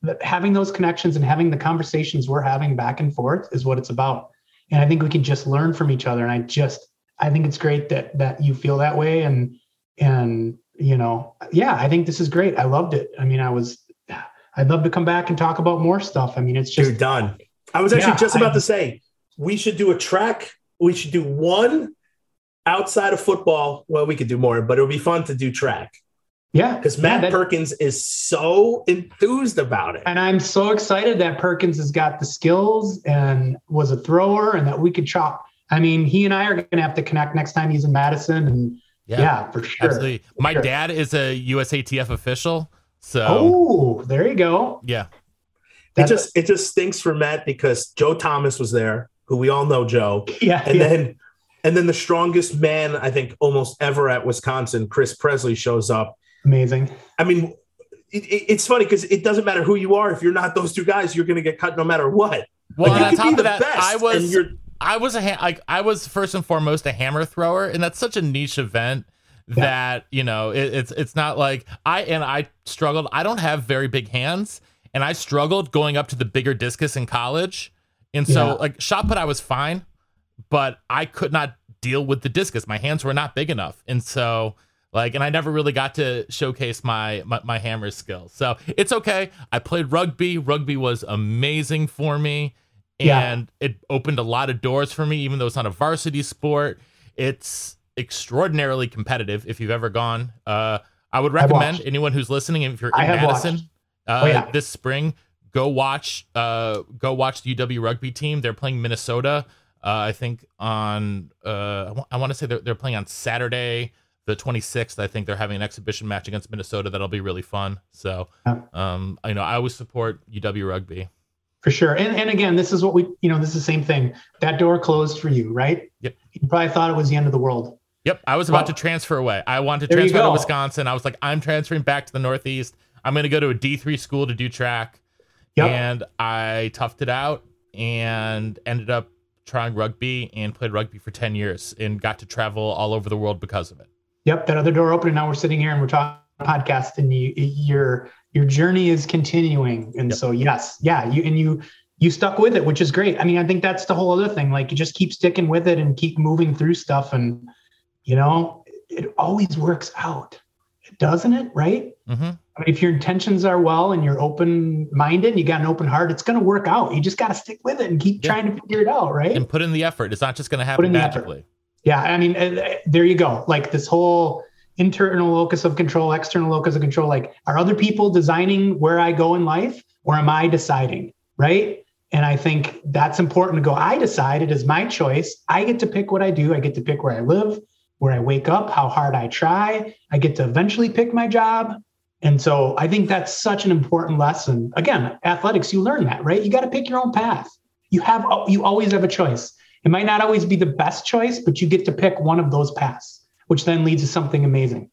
Speaker 3: that having those connections and having the conversations we're having back and forth is what it's about. And I think we can just learn from each other. And I just I think it's great that that you feel that way. And and you know, yeah, I think this is great. I loved it. I mean, I was I'd love to come back and talk about more stuff. I mean, it's just
Speaker 2: You're done. I was actually
Speaker 3: Yeah,
Speaker 2: just about
Speaker 3: I-
Speaker 2: to say we should do a track. We should do one outside of football. Well, we could do more, but it would be fun to do track
Speaker 3: yeah,
Speaker 2: because
Speaker 3: yeah,
Speaker 2: Matt
Speaker 3: that-
Speaker 2: Perkins is so enthused about it.
Speaker 3: And I'm so excited that Perkins has got the skills and was a thrower and that we could chop. I mean, he and I are going to have to connect next time he's in Madison. And yeah, for sure.
Speaker 1: Absolutely. My
Speaker 3: Sure.
Speaker 1: dad is a USATF official. So,
Speaker 3: Oh, there you go.
Speaker 1: yeah.
Speaker 2: It
Speaker 3: That's-
Speaker 2: just it just stinks for Matt because Joe Thomas was there, who we all know Joe, [LAUGHS]
Speaker 3: yeah.
Speaker 2: and
Speaker 3: yeah.
Speaker 2: then and then the strongest man I think almost ever at Wisconsin, Chris Presley, shows up.
Speaker 3: Amazing.
Speaker 2: I mean, it, it- it's funny because it doesn't matter who you are. If you're not those two guys, you're going to get cut no matter what.
Speaker 1: Well,
Speaker 2: Like,
Speaker 1: and on top
Speaker 2: be
Speaker 1: of that,
Speaker 2: best,
Speaker 1: I
Speaker 2: and
Speaker 1: was
Speaker 2: you're-
Speaker 1: I was a ha- like I was first and foremost a hammer thrower, and that's such a niche event that you know it, it's it's not like I and I struggled. I don't have very big hands, and I struggled going up to the bigger discus in college, and so
Speaker 3: Yeah.
Speaker 1: like shot put I was fine, but I could not deal with the discus. My hands were not big enough, and so. Like, and I never really got to showcase my, my my hammer skills. So it's okay. I played rugby. Rugby was amazing for me
Speaker 3: Yeah.
Speaker 1: and it opened a lot of doors for me even though it's not a varsity sport. It's extraordinarily competitive if you've ever gone. Uh i would recommend anyone who's listening if you're in madison uh
Speaker 3: Oh, yeah.
Speaker 1: this spring go watch uh go watch the uw rugby team. They're playing minnesota uh i think on uh i want to say they're, they're playing on saturday the 26th i think they're having an exhibition match against minnesota that'll be really fun. So um you know i always support uw rugby
Speaker 3: For sure. And, and again, this is what we, you know, this is the same thing. That door closed for you, right?
Speaker 1: Yep.
Speaker 3: You probably thought it was the end of the world.
Speaker 1: Yep, I was about
Speaker 3: Well,
Speaker 1: to transfer away. I wanted to transfer to. Wisconsin. I was like, I'm transferring back to the Northeast. I'm going to go to a D3 school to do track.
Speaker 3: Yep.
Speaker 1: And I toughed it out and ended up trying rugby and played rugby for 10 years and got to travel all over the world because of it.
Speaker 3: Yep, that other door opened, and now we're sitting here and we're talking podcast, and you, your your journey is continuing. And
Speaker 1: Yep.
Speaker 3: so, yes, yeah, you and you you stuck with it, which is great. I mean, I think that's the whole other thing. Like, you just keep sticking with it and keep moving through stuff, and you know, it always works out, doesn't it? Right?
Speaker 1: hmm
Speaker 3: I mean, if your intentions are well and you're open minded, and you got an open heart, it's going to work out. You just got to stick with it and keep
Speaker 1: Yeah.
Speaker 3: trying to figure it out, right?
Speaker 1: And put in the effort. It's not just going to happen
Speaker 3: in the effort.
Speaker 1: magically.
Speaker 3: Yeah, I mean, uh, uh, there you go. Like this whole internal locus of control, external locus of control. Like, are other people designing where I go in life, or am I deciding? Right. And I think that's important to go. I decide it is my choice. I get to pick what I do. I get to pick where I live, where I wake up, how hard I try. I get to eventually pick my job. And so I think that's such an important lesson. Again, athletics, you learn that, right? You got to pick your own path. You have you always have a choice. It might not always be the best choice, but you get to pick one of those paths, which then leads to something amazing.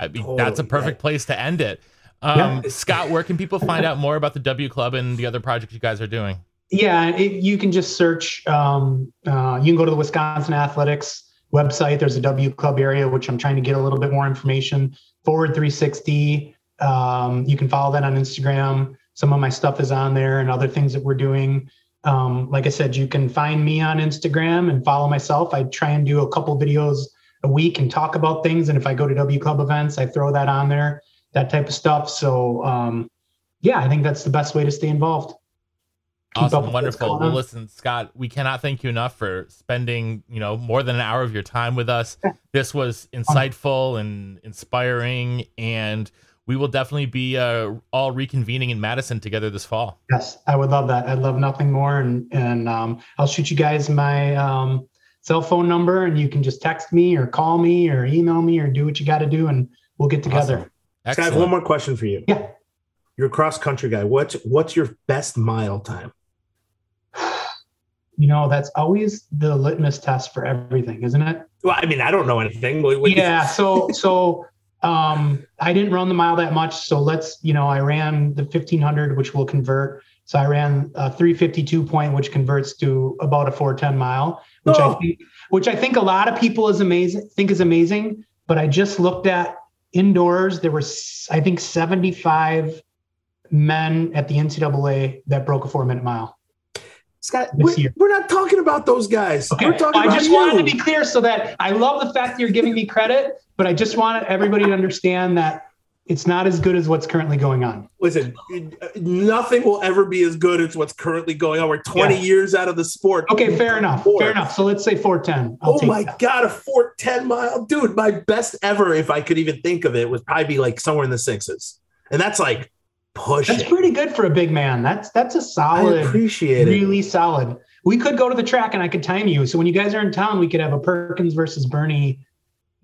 Speaker 1: I mean, that's a perfect place to end it. Um, Scott, where can people find out more about the W Club and the other projects you guys are doing?
Speaker 3: Yeah, it, you can just search. Um, uh, you can go to the Wisconsin Athletics website. There's a W Club area, which I'm trying to get a little bit more information. Forward 360. Um, you can follow that on Instagram. Some of my stuff is on there, and other things that we're doing. Um, like I said, you can find me on Instagram and follow myself. I try and do a couple videos a week and talk about things. And if I go to W Club events, I throw that on there, that type of stuff. So, um, yeah, I think that's the best way to stay involved. Keep
Speaker 1: Awesome, wonderful. Well, listen, Scott, we cannot thank you enough for spending, you know, more than an hour of your time with us. This was insightful and inspiring, and we will definitely be uh, all reconvening in Madison together this fall.
Speaker 3: Yes, I would love that. I'd love nothing more. And and um, I'll shoot you guys my um, cell phone number, and you can just text me or call me or email me or do what you got to do, and we'll get together.
Speaker 1: Awesome.
Speaker 2: Scott, I have one more question for you.
Speaker 3: Yeah.
Speaker 2: You're a cross country guy. What's what's your best mile time?
Speaker 3: You know, that's always the litmus test for everything, isn't it?
Speaker 2: Well, I mean, I don't know anything. What- what-
Speaker 3: yeah so so um i didn't run the mile that much so let's you know i ran the 1500 which will convert so i ran a 352 point which converts to about a 410 mile which
Speaker 2: Oh.
Speaker 3: i think which i think a lot of people is amazing think is amazing but i just looked at indoors there were I think 75 men at the ncaa that broke a four minute mile
Speaker 2: Scott, we're, we're not talking about those guys.
Speaker 3: Okay,
Speaker 2: We're talking
Speaker 3: I
Speaker 2: about
Speaker 3: just
Speaker 2: you.
Speaker 3: wanted to be clear so that I love the fact that you're giving me credit, but I just want everybody to understand that it's not as good as what's currently going on.
Speaker 2: Listen, nothing will ever be as good as what's currently going on. We're 20
Speaker 3: Yeah.
Speaker 2: years out of the sport.
Speaker 3: Okay, fair enough.
Speaker 2: Four.
Speaker 3: Fair enough. So let's say 410. I'll
Speaker 2: Oh my
Speaker 3: that.
Speaker 2: god, a 410 mile. Dude, my best ever, if I could even think of it, would probably be like somewhere in the sixes. And that's like pushing.
Speaker 3: That's pretty good for a big man. That's that's a solid,
Speaker 2: appreciate it.
Speaker 3: really solid. We could go to the track and I could time you. So when you guys are in town, we could have a Perkins versus Bernie.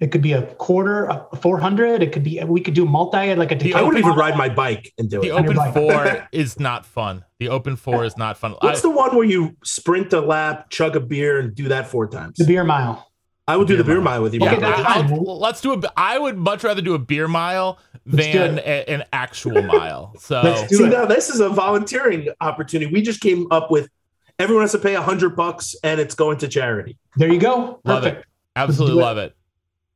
Speaker 3: It could be a quarter, a 400. It could be, we could do multi, like a
Speaker 1: The
Speaker 2: I wouldn't even ride my bike and do
Speaker 1: The
Speaker 2: it.
Speaker 3: The
Speaker 1: open four [LAUGHS] is not fun. The open four is not fun.
Speaker 2: What's
Speaker 1: I-
Speaker 2: the one where you sprint a lap, chug a beer, and do that four times?
Speaker 3: the beer mile.
Speaker 2: I would do the
Speaker 1: Beer
Speaker 2: beer
Speaker 1: mile.
Speaker 2: mile with you.
Speaker 3: Okay, that's
Speaker 1: I,
Speaker 3: fine.
Speaker 1: will let's do a. I would much rather do a beer mile
Speaker 3: Let's
Speaker 1: than a- an actual mile. So
Speaker 3: Let's do
Speaker 2: See now, this is a volunteering opportunity. We just came up with everyone has to pay a hundred bucks, and it's going to charity,
Speaker 3: There you go.
Speaker 1: Love it. Absolutely
Speaker 3: do it.
Speaker 1: love it.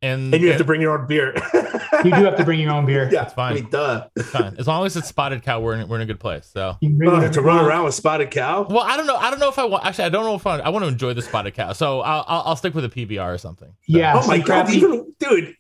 Speaker 1: And,
Speaker 2: and you have to bring your own beer. [LAUGHS]
Speaker 3: You do have to bring your own beer.
Speaker 2: yeah,
Speaker 1: That's fine.
Speaker 2: I mean, duh.
Speaker 1: it's fine. as long as it's spotted cow. We're in, we're in a good place. So.
Speaker 3: You can bring
Speaker 2: Oh,
Speaker 3: whatever
Speaker 2: to run
Speaker 3: want.
Speaker 2: around with spotted cow.
Speaker 1: Well, I don't know. I don't know if I want. Actually, I don't know if I, I want to enjoy the spotted cow. So I'll, I'll, I'll stick with a PBR or something.
Speaker 3: Yeah.
Speaker 2: Oh my god, even dude,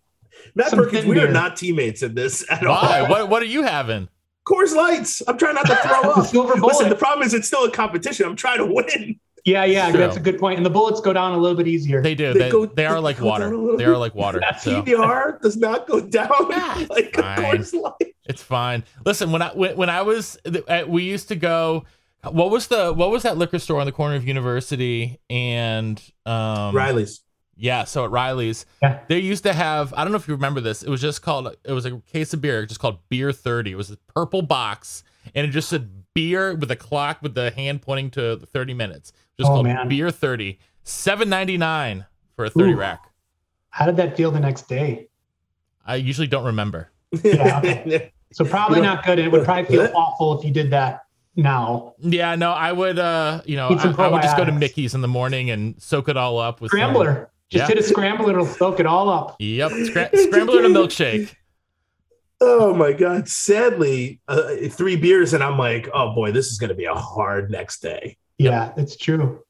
Speaker 2: Matt
Speaker 3: Some
Speaker 2: Perkins,
Speaker 3: thin
Speaker 2: we are not teammates in this at
Speaker 1: Why?
Speaker 2: all.
Speaker 1: What What are you having?
Speaker 2: Coors Lights. I'm trying not to throw [LAUGHS] up.
Speaker 3: silver bullet.
Speaker 2: Listen, the problem is it's still a competition. I'm trying to win.
Speaker 3: Yeah, yeah,
Speaker 1: True.
Speaker 3: that's a good point. And the bullets go down a little bit easier.
Speaker 1: They do.
Speaker 2: They
Speaker 1: They,
Speaker 2: go-
Speaker 1: they are
Speaker 2: they
Speaker 1: like water.
Speaker 2: down a little
Speaker 1: They are like water. So
Speaker 2: PBR does not go down [LAUGHS] [LAUGHS] like a
Speaker 1: fine.
Speaker 2: Coors Light.
Speaker 1: it's fine. Listen, when I when, when I was uh, we used to go. What was the what was that liquor store on the corner of University and um
Speaker 2: Riley's.
Speaker 1: Yeah, so at Riley's,
Speaker 3: Yeah.
Speaker 1: they used to have. I don't know if you remember this. It was just called. It was a case of beer, just called Beer Thirty. It was a purple box, and it just said beer with a clock with the hand pointing to thirty minutes. Just
Speaker 3: Oh,
Speaker 1: called
Speaker 3: man.
Speaker 1: Beer Thirty. Seven ninety nine for a thirty
Speaker 3: Ooh.
Speaker 1: rack.
Speaker 3: How did that feel the next day?
Speaker 1: I usually don't remember.
Speaker 3: Yeah, okay. [LAUGHS] So probably not good. It would probably feel [LAUGHS] awful if you did that now.
Speaker 1: Yeah, no, I would. uh You know, I, I would just go to. Mickey's in the morning and soak it all up with some-
Speaker 3: Scrambler. Just
Speaker 1: Yeah.
Speaker 3: hit a scrambler, it'll soak it all up.
Speaker 1: Yep, scra- scrambler and a milkshake.
Speaker 2: oh my god! Sadly, uh, three beers and I'm like, oh boy, this is going to be a hard next day.
Speaker 3: Yeah, it's true.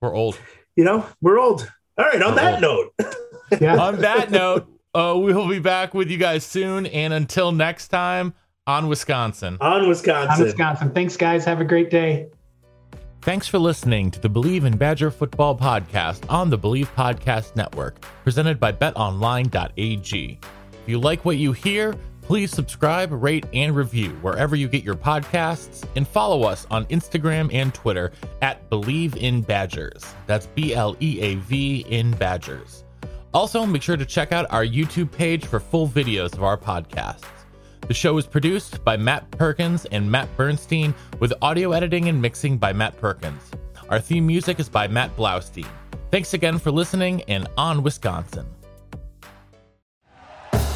Speaker 1: We're old.
Speaker 2: You know, we're old. All right. On
Speaker 1: We're
Speaker 2: that
Speaker 1: old.
Speaker 2: note, [LAUGHS]
Speaker 3: Yeah.
Speaker 1: On that note, uh, we will be back with you guys soon. And until next time, on Wisconsin.
Speaker 2: on Wisconsin.
Speaker 3: I'm Wisconsin. Thanks, guys. Have a great day.
Speaker 1: Thanks for listening to the Bleav in Badger Football podcast on the Bleav Podcast Network, presented by betonline.ag. If you like what you hear, please subscribe, rate, and review wherever you get your podcasts, and follow us on Instagram and Twitter at Bleav in Badgers. That's B L E A V in Badgers. Also, make sure to check out our YouTube page for full videos of our podcasts. The show is produced by Matt Perkins and Matt Bernstein, with audio editing and mixing by Matt Perkins. Our theme music is by Matt Blaustein. Thanks again for listening and on Wisconsin.